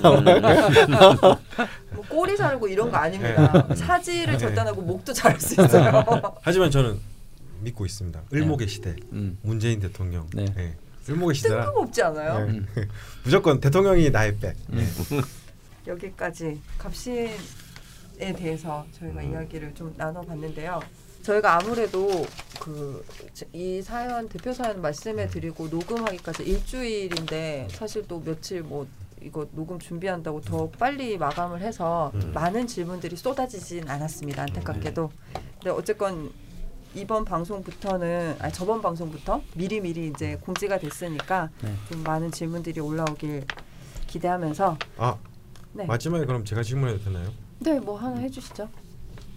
Speaker 2: 뭐 꼬리 자르고 이런 거 아닙니다.
Speaker 1: 네.
Speaker 2: 사지를
Speaker 1: 네.
Speaker 2: 절단하고 목도 자를 수 있어요.
Speaker 1: 하지만 저는 믿고 있습니다. 을목의 시대
Speaker 3: 음.
Speaker 1: 문재인 대통령.
Speaker 3: 네.
Speaker 1: 네. 을목의 시대라
Speaker 2: 뜬금없지 않아요?
Speaker 1: 네. 무조건 대통령이 나의 백.
Speaker 3: 음.
Speaker 2: 여기까지 갑신 에 대해서 저희가
Speaker 1: 음.
Speaker 2: 이야기를 좀 나눠봤는데요. 저희가 아무래도 그 이 사연 대표 사연 말씀해 드리고 녹음하기까지 일주일인데 사실 또 며칠 뭐 이거 녹음 준비한다고 더 빨리 마감을 해서
Speaker 1: 음.
Speaker 2: 많은 질문들이 쏟아지진 않았습니다. 안타깝게도. 근데 어쨌건 이번 방송부터는 아니 저번 방송부터 미리 미리 이제 공지가 됐으니까
Speaker 3: 네.
Speaker 2: 좀 많은 질문들이 올라오길 기대하면서
Speaker 1: 아
Speaker 2: 네.
Speaker 1: 마지막에 그럼 제가 질문해도 되나요?
Speaker 2: 네, 뭐 하나 해주시죠.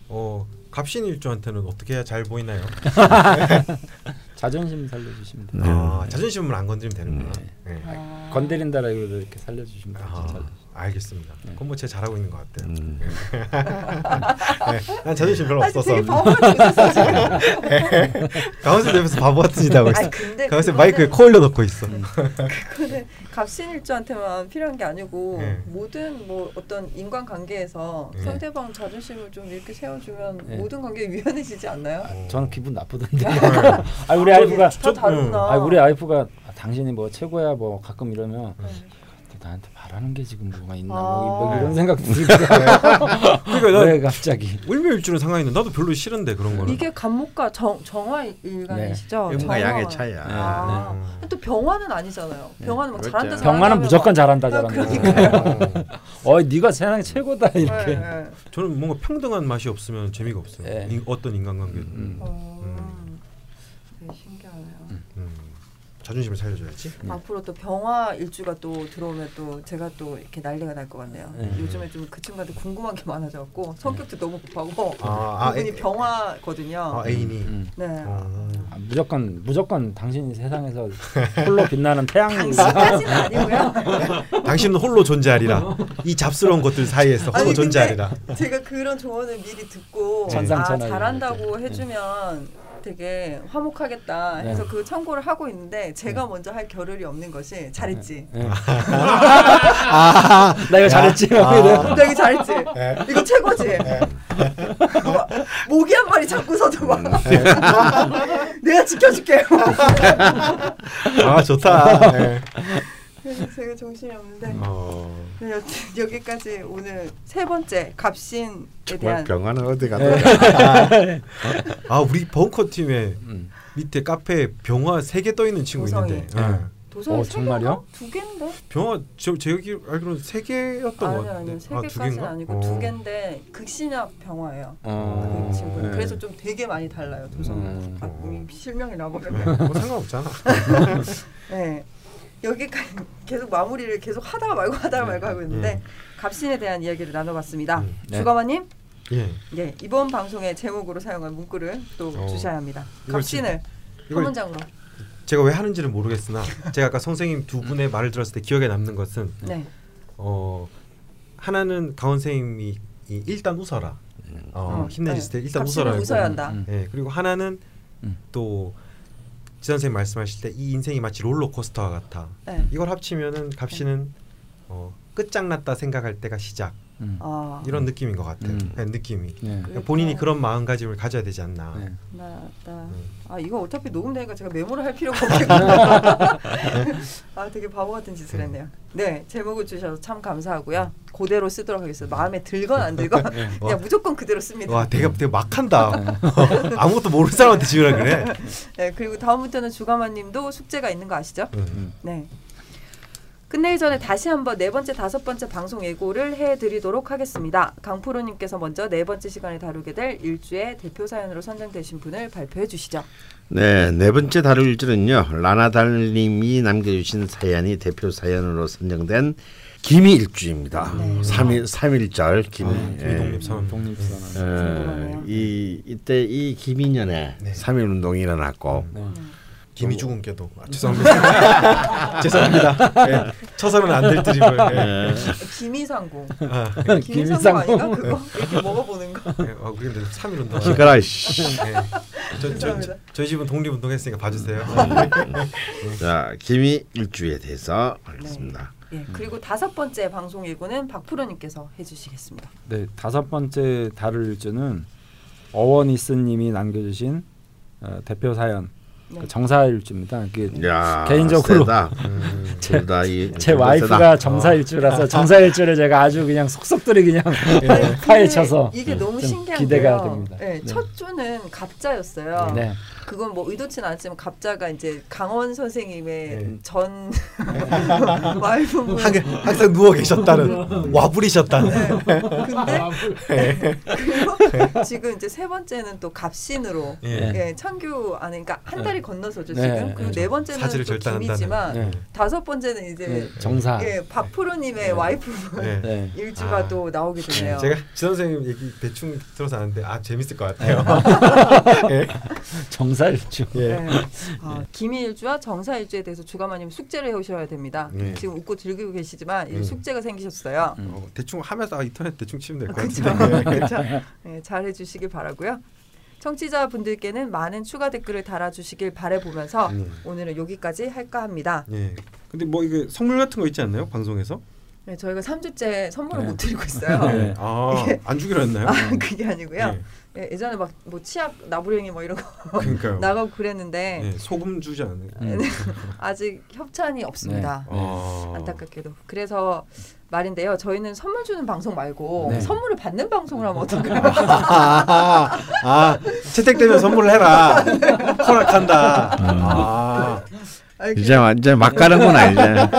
Speaker 1: 어 갑신 일주한테는 어떻게 해야 잘 보이나요?
Speaker 3: 자존심 살려주시면 돼요.
Speaker 4: 네.
Speaker 1: 아, 자존심을 안 건드리면 되는구나.
Speaker 3: 네.
Speaker 1: 네.
Speaker 2: 아,
Speaker 3: 건드린다라고 이렇게 살려주시면 돼요.
Speaker 1: 아,
Speaker 3: 자-
Speaker 1: 알겠습니다.
Speaker 3: 네.
Speaker 1: 그건 뭐 제가 잘하고 있는 것 같아요.
Speaker 4: 음.
Speaker 1: 네. 난 자존심 별로
Speaker 2: 아,
Speaker 1: 없어서
Speaker 2: 되게 바보같이 웃었어 지금.
Speaker 1: 강원생 옆에서 바보 같은 짓 하고 있어.
Speaker 2: 그거는-
Speaker 1: 마이크에 코 올려 놓고 있어.
Speaker 2: 그거는 갑신일주한테만 필요한 게 아니고
Speaker 1: 네.
Speaker 2: 모든 뭐 어떤 인간 관계에서
Speaker 1: 네.
Speaker 2: 상대방 자존심을 좀 이렇게 세워주면
Speaker 3: 네.
Speaker 2: 모든 관계 유연해지지 않나요?
Speaker 1: 어.
Speaker 3: 저는 기분 나쁘던데.
Speaker 1: 네.
Speaker 3: 아 우리 아 이프가
Speaker 2: 다 다르구나.
Speaker 3: 아 우리 아이프가 아, 당신이 뭐 최고야 뭐 가끔 이러면
Speaker 2: 네.
Speaker 3: 나한테 바라는 게 지금 뭐가 있나
Speaker 2: 아.
Speaker 3: 뭐, 뭐 이런 생각 들거든요.
Speaker 1: 그러니까
Speaker 3: 나왜 갑자기?
Speaker 1: 울며일주는 상관이 있는데 나도 별로 싫은데 그런 거는.
Speaker 2: 이게 간목과 정, 정화 일간이시죠?
Speaker 4: 음과
Speaker 2: 정화.
Speaker 4: 양의 차이야.
Speaker 2: 아,
Speaker 1: 네.
Speaker 2: 근데 또 병화는 아니잖아요.
Speaker 3: 네.
Speaker 2: 병화는 막
Speaker 4: 그렇죠.
Speaker 2: 잘한다 잘한다
Speaker 3: 병화는 무조건
Speaker 2: 막-
Speaker 3: 잘한다
Speaker 2: 아,
Speaker 3: 잘한다. 어, 네가 세상에 최고다 이렇게.
Speaker 2: 네, 네.
Speaker 1: 저는 뭔가 평등한 맛이 없으면 재미가 없어요.
Speaker 3: 네.
Speaker 1: 인- 어떤 인간관계도.
Speaker 3: 음.
Speaker 2: 어, 네, 신기하네요.
Speaker 1: 음. 자존심을 살려줘야지.
Speaker 3: 네.
Speaker 2: 앞으로 또 병화 일주가 또 들어오면 또 제가 또 이렇게 난리가 날 것 같네요.
Speaker 3: 네.
Speaker 2: 요즘에 좀 그 친구한테 궁금한 게 많아져갖고 성격도 너무 급하고
Speaker 1: 아, 아,
Speaker 2: 그분이
Speaker 1: 애-
Speaker 2: 병화거든요.
Speaker 1: 아 애인이.
Speaker 3: 음.
Speaker 2: 네.
Speaker 1: 어.
Speaker 3: 아, 무조건 무조건 당신이 세상에서 홀로 빛나는 태양이
Speaker 2: 당신까지는 아니고요.
Speaker 1: 당신은 홀로 존재하리라. 이 잡스러운 것들 사이에서 홀로
Speaker 2: 아니,
Speaker 1: 존재하리라.
Speaker 2: 제가 그런 조언을 미리 듣고 아 잘한다고
Speaker 3: 이렇게.
Speaker 2: 해주면 되게 화목하겠다 해서
Speaker 3: 네.
Speaker 2: 그 참고를 하고 있는데 제가 먼저 할 겨를이 없는 것이 잘했지.
Speaker 3: 예. 나 이거 잘했지. 막 이래.
Speaker 2: 나 이거 잘했지.
Speaker 1: 네.
Speaker 2: 이거 최고지. 뭐, 모기 한 마리 잡고서도 막
Speaker 1: 네.
Speaker 2: 내가 지켜줄게.
Speaker 1: 아 좋다. 네.
Speaker 2: 그래서 제가 정신이 없는데
Speaker 1: 어.
Speaker 2: 네, 여튼 여기까지 오늘 세 번째 갑신에
Speaker 4: 정말
Speaker 2: 대한
Speaker 4: 병화는 어디 가다.
Speaker 1: 아 우리 벙커 팀에
Speaker 3: 음.
Speaker 1: 밑에 카페에 병화 세 개 떠 있는 친구
Speaker 2: 도성이.
Speaker 1: 있는데.
Speaker 3: 네.
Speaker 1: 네.
Speaker 2: 도서에
Speaker 3: 어,
Speaker 2: 세
Speaker 3: 정말요?
Speaker 2: 두 개인데?
Speaker 1: 병화 저 제기 알기로는 세 개였던 것 같은데.
Speaker 2: 아니요 세
Speaker 1: 아, 두
Speaker 2: 개까지는
Speaker 1: 개인가?
Speaker 2: 아니고
Speaker 1: 어.
Speaker 2: 두 개인데 극신약 병화예요.
Speaker 3: 어.
Speaker 2: 그 친구는
Speaker 3: 네.
Speaker 2: 그래서 좀 되게 많이 달라요 도성.
Speaker 3: 음.
Speaker 2: 아, 실명이
Speaker 1: 네.
Speaker 2: 나버렸네.
Speaker 1: 뭐 상관없잖아.
Speaker 2: 네. 여기까지 계속 마무리를 계속 하다가 말고 하다가 말고 하고 있는데 갑신에 대한 이야기를 나눠봤습니다.
Speaker 1: 음.
Speaker 3: 네.
Speaker 2: 주가마님,
Speaker 1: 예.
Speaker 2: 예 이번 방송의 제목으로 사용한 문구를 또
Speaker 1: 어.
Speaker 2: 주셔야 합니다. 갑신을 한 문장으로.
Speaker 1: 제가 왜 하는지는 모르겠으나 제가 아까 선생님 두 분의 말을 들었을 때 기억에 남는 것은
Speaker 2: 네.
Speaker 1: 어 하나는 강원 선생님이 이 일단 웃어라. 어,
Speaker 2: 어,
Speaker 1: 힘내실 때
Speaker 2: 네.
Speaker 1: 일단
Speaker 2: 갑신은
Speaker 1: 웃어라.
Speaker 2: 웃어야 한다.
Speaker 3: 음.
Speaker 1: 예. 그리고 하나는
Speaker 3: 음.
Speaker 1: 또 지 선생님 말씀하실 때 이 인생이 마치 롤러코스터와 같아.
Speaker 2: 네.
Speaker 1: 이걸 합치면은 갑신은 어, 끝장났다 생각할 때가 시작
Speaker 3: 음.
Speaker 2: 아.
Speaker 1: 이런 느낌인 것 같아요.
Speaker 3: 음.
Speaker 1: 네, 느낌이
Speaker 3: 네.
Speaker 1: 본인이 그런 마음가짐을 가져야 되지 않나.
Speaker 3: 네.
Speaker 2: 맞다.
Speaker 1: 음.
Speaker 2: 아 이거 어차피 녹음되니까 제가 메모를 할 필요가 없겠구나. 아 되게 바보 같은 짓을 했네요. 네 제목을 주셔서 참 감사하고요. 그대로 쓰도록 하겠습니다. 마음에 들건 안 들건 그냥
Speaker 1: 와.
Speaker 2: 무조건 그대로 씁니다.
Speaker 1: 와 되게 되게 막한다. 아무것도 모르는 사람한테 지으라 그래.
Speaker 2: 네 그리고 다음부터는 주가마님도 숙제가 있는 거 아시죠?
Speaker 1: 음.
Speaker 2: 네. 끝내기 전에 다시 한번 네 번째, 다섯 번째 방송 예고를 해드리도록 하겠습니다. 강프로님께서 먼저 네 번째 시간에 다루게 될 일주의 대표 사연으로 선정되신 분을 발표해 주시죠.
Speaker 4: 네, 네 번째 다룰 일주는요. 라나달님이 남겨주신 사연이 대표 사연으로 선정된 기미일주입니다.
Speaker 2: 네.
Speaker 4: 삼일삼일절 기미.
Speaker 1: 아,
Speaker 4: 예.
Speaker 1: 기미독립선.
Speaker 3: 독립선.
Speaker 4: 어,
Speaker 2: 궁금하네요.
Speaker 4: 이 이때 이 기민년에
Speaker 1: 네.
Speaker 4: 삼일 운동이 일어났고
Speaker 3: 네.
Speaker 1: 김희주 군께도 아, 죄송합니다. 죄송합니다. 예, 쳐서는 안 될 드립을. 예.
Speaker 4: 예.
Speaker 2: 김이상공.
Speaker 1: 아,
Speaker 2: 김이상공 아닌가 그거? 이렇게 먹어보는 거.
Speaker 1: 예, 어, 그런데 3일 운동.
Speaker 4: 시끄러. 씨.
Speaker 1: 예. 저, 저, 저. 저희 집은 독립운동 했으니까 봐주세요.
Speaker 4: 자 김이 일주에 대해서 알겠습니다.
Speaker 2: 예, 그리고 다섯 번째 방송 예고는 박프로님께서 해주시겠습니다.
Speaker 3: 네 다섯 번째 다룰 일주는 어원이스님이 남겨주신 어, 대표 사연
Speaker 2: 네.
Speaker 3: 그 정사일주입니다.
Speaker 4: 그야
Speaker 3: 개인적으로
Speaker 4: 세다.
Speaker 1: 음,
Speaker 3: 제 와이프가 정사일주라서 정사일주를 제가 아주 그냥 속속들이 그냥 파헤쳐서
Speaker 2: 이게 너무
Speaker 3: 좀
Speaker 2: 신기한
Speaker 3: 기대가. 됩니다.
Speaker 2: 네,
Speaker 3: 네.
Speaker 2: 첫 주는 갑자였어요.
Speaker 3: 네.
Speaker 2: 그건 뭐 의도치는 않지만 갑자가 이제 강원 선생님의
Speaker 1: 네.
Speaker 2: 전 와이프분.
Speaker 1: 항- 항상 누워 계셨다는 와부리셨다는.
Speaker 2: 근데 그리고 지금 이제 세 번째는 또 갑신으로
Speaker 1: 예.
Speaker 2: 예, 창규 안에 그러니까 한 달이 건너서죠
Speaker 3: 네.
Speaker 2: 지금. 그리고
Speaker 3: 네.
Speaker 2: 네 번째는
Speaker 1: 사지를
Speaker 2: 또
Speaker 1: 절단한다는.
Speaker 2: 김이지만
Speaker 3: 네.
Speaker 2: 다섯 번째는 이제
Speaker 3: 네, 정사.
Speaker 2: 예, 박프로님의 와이프분
Speaker 1: 예.
Speaker 3: 네.
Speaker 2: 일주가
Speaker 1: 아.
Speaker 2: 또 나오게 되네요.
Speaker 1: 제가 지 선생님 얘기 대충 들어서 아는데 아 재밌을 것 같아요. 예.
Speaker 3: 정사일주.
Speaker 1: 예.
Speaker 2: 네. 아, 기미일주와 정사일주에 대해서 주가마님 숙제를 해오셔야 됩니다.
Speaker 1: 네.
Speaker 2: 지금 웃고 즐기고 계시지만 이
Speaker 1: 음.
Speaker 2: 숙제가 생기셨어요.
Speaker 3: 음.
Speaker 1: 어, 대충 하면서 아, 인터넷 대충 치면 될것
Speaker 2: 그렇죠.
Speaker 1: 같은데.
Speaker 2: 그렇죠. 네, 잘 해주시길 바라고요. 청취자분들께는 많은 추가 댓글을 달아주시길 바라보면서
Speaker 1: 음.
Speaker 2: 오늘은 여기까지 할까 합니다.
Speaker 1: 예. 근데 뭐 이게 선물 같은 거 있지 않나요? 방송에서?
Speaker 2: 네, 저희가 3주째 선물을
Speaker 3: 네.
Speaker 2: 못 드리고 있어요.
Speaker 3: 네.
Speaker 1: 아, 안 주기로 했나요?
Speaker 2: 아 그게 아니고요.
Speaker 1: 예.
Speaker 2: 예, 예전에 막 뭐 치약 나부랭이 뭐 이런 거
Speaker 1: 그러니까요.
Speaker 2: 나가고 그랬는데
Speaker 1: 예, 소금 주지 않아요.
Speaker 3: 음.
Speaker 2: 아직 협찬이 없습니다.
Speaker 1: 어.
Speaker 2: 안타깝게도. 그래서 말인데요. 저희는 선물 주는 방송 말고
Speaker 3: 네.
Speaker 2: 선물을 받는 방송을 하면 어떨까요?
Speaker 1: 아, 아, 채택되면 선물을 해라. 허락한다. 아,
Speaker 2: 그-
Speaker 4: 이제 완전 막 가는구나 이제.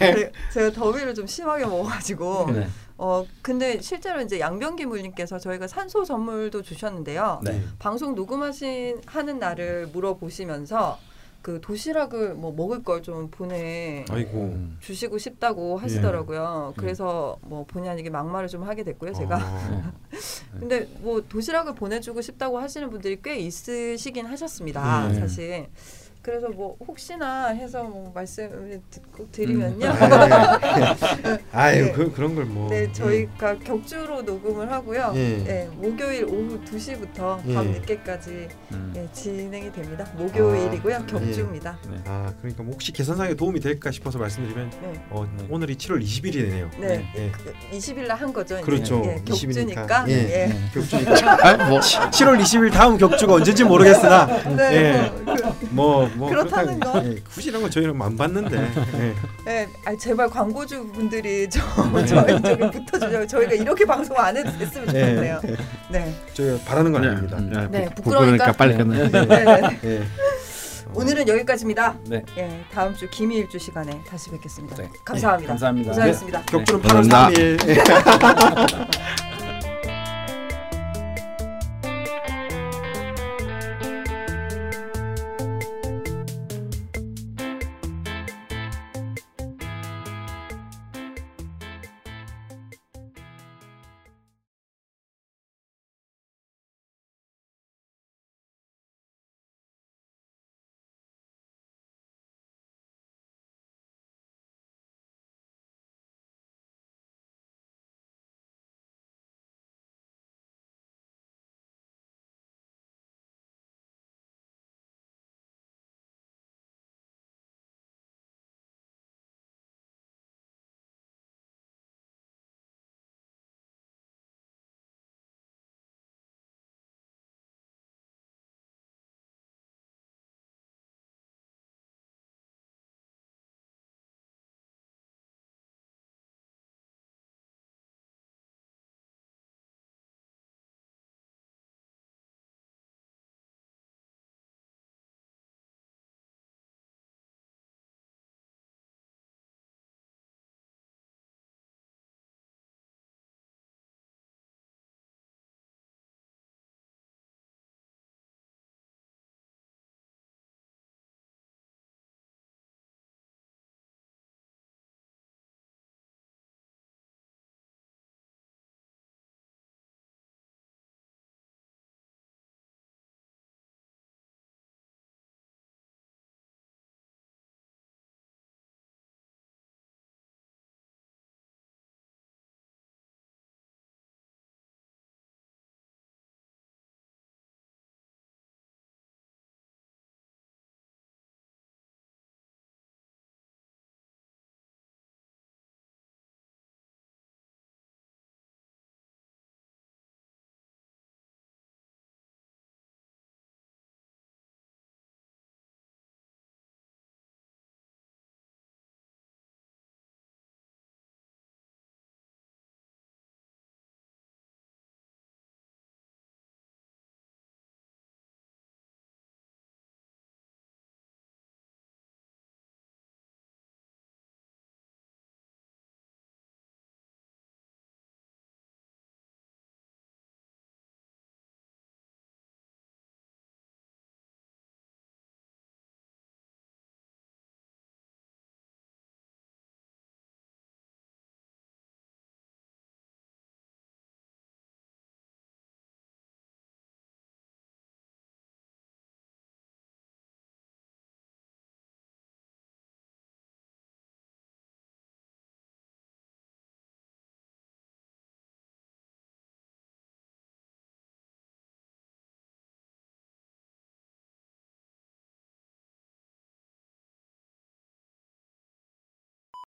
Speaker 2: 네, 제가 더위를 좀 심하게 먹어가지고
Speaker 3: 네.
Speaker 2: 어 근데 실제로 이제 양병기 물님께서 저희가 산소 선물도 주셨는데요.
Speaker 3: 네.
Speaker 2: 방송 녹음하신 하는 날을 물어보시면서 그 도시락을 뭐 먹을 걸 좀 보내
Speaker 1: 아이고.
Speaker 3: 음.
Speaker 2: 주시고 싶다고 하시더라고요. 그래서 뭐 본의 아니게 막말을 좀 하게 됐고요. 제가
Speaker 1: 어.
Speaker 2: 근데 뭐 도시락을 보내주고 싶다고 하시는 분들이 꽤 있으시긴 하셨습니다.
Speaker 3: 네.
Speaker 2: 사실. 그래서 뭐 혹시나 해서 뭐 말씀을 듣고 드리면요.
Speaker 1: 아유,
Speaker 2: 네.
Speaker 1: 그 그런 걸 뭐.
Speaker 2: 네, 저희가 격주로 녹음을 하고요.
Speaker 1: 예.
Speaker 2: 네, 목요일 오후 2시부터
Speaker 1: 예.
Speaker 2: 밤 늦게까지
Speaker 3: 음.
Speaker 2: 예, 진행이 됩니다. 목요일이고요.
Speaker 1: 아,
Speaker 2: 격주입니다.
Speaker 3: 네.
Speaker 1: 아, 그러니까 뭐 혹시 계산상에 도움이 될까 싶어서 말씀드리면
Speaker 2: 네.
Speaker 1: 어,
Speaker 3: 네.
Speaker 1: 오늘이 7월 20일이네요.
Speaker 2: 네.
Speaker 1: 예.
Speaker 2: 그 20일 날 한 거죠.
Speaker 1: 그렇죠.
Speaker 2: 예,
Speaker 1: 20일 이니까.
Speaker 2: 격주니까.
Speaker 1: 예.
Speaker 2: 예.
Speaker 3: 네.
Speaker 1: 격주니까
Speaker 4: 아, 뭐
Speaker 1: 7월 20일 다음 격주가 언제인지 모르겠으나
Speaker 2: 네.
Speaker 1: 예.
Speaker 2: 그,
Speaker 1: 뭐, 뭐
Speaker 2: 그렇다는
Speaker 1: 그렇다-
Speaker 2: 거.
Speaker 1: 예, 굳이 이런 거 저희는 안 봤는데. 예.
Speaker 2: 예, 아 제발 광고주 분들이 저 저희 쪽에 붙어주죠. 저희가 이렇게 방송 안 해도 됐으면 좋겠네요. 네.
Speaker 1: 저희가 바라는 건 아닙니다.
Speaker 2: 네,
Speaker 4: 네,
Speaker 2: 부끄러우니까.
Speaker 4: 부끄러우니까 빨리 끝내.
Speaker 2: 네, 네.
Speaker 1: 예.
Speaker 2: 오늘은 여기까지입니다.
Speaker 3: 네.
Speaker 2: 예, 다음 주 기미일주 시간에 다시 뵙겠습니다.
Speaker 3: 네.
Speaker 2: 감사합니다.
Speaker 3: 감사합니다.
Speaker 2: 고생하셨습니다.
Speaker 1: 격주는
Speaker 4: 네,
Speaker 1: 8월
Speaker 4: 감사합니다.
Speaker 1: 3일.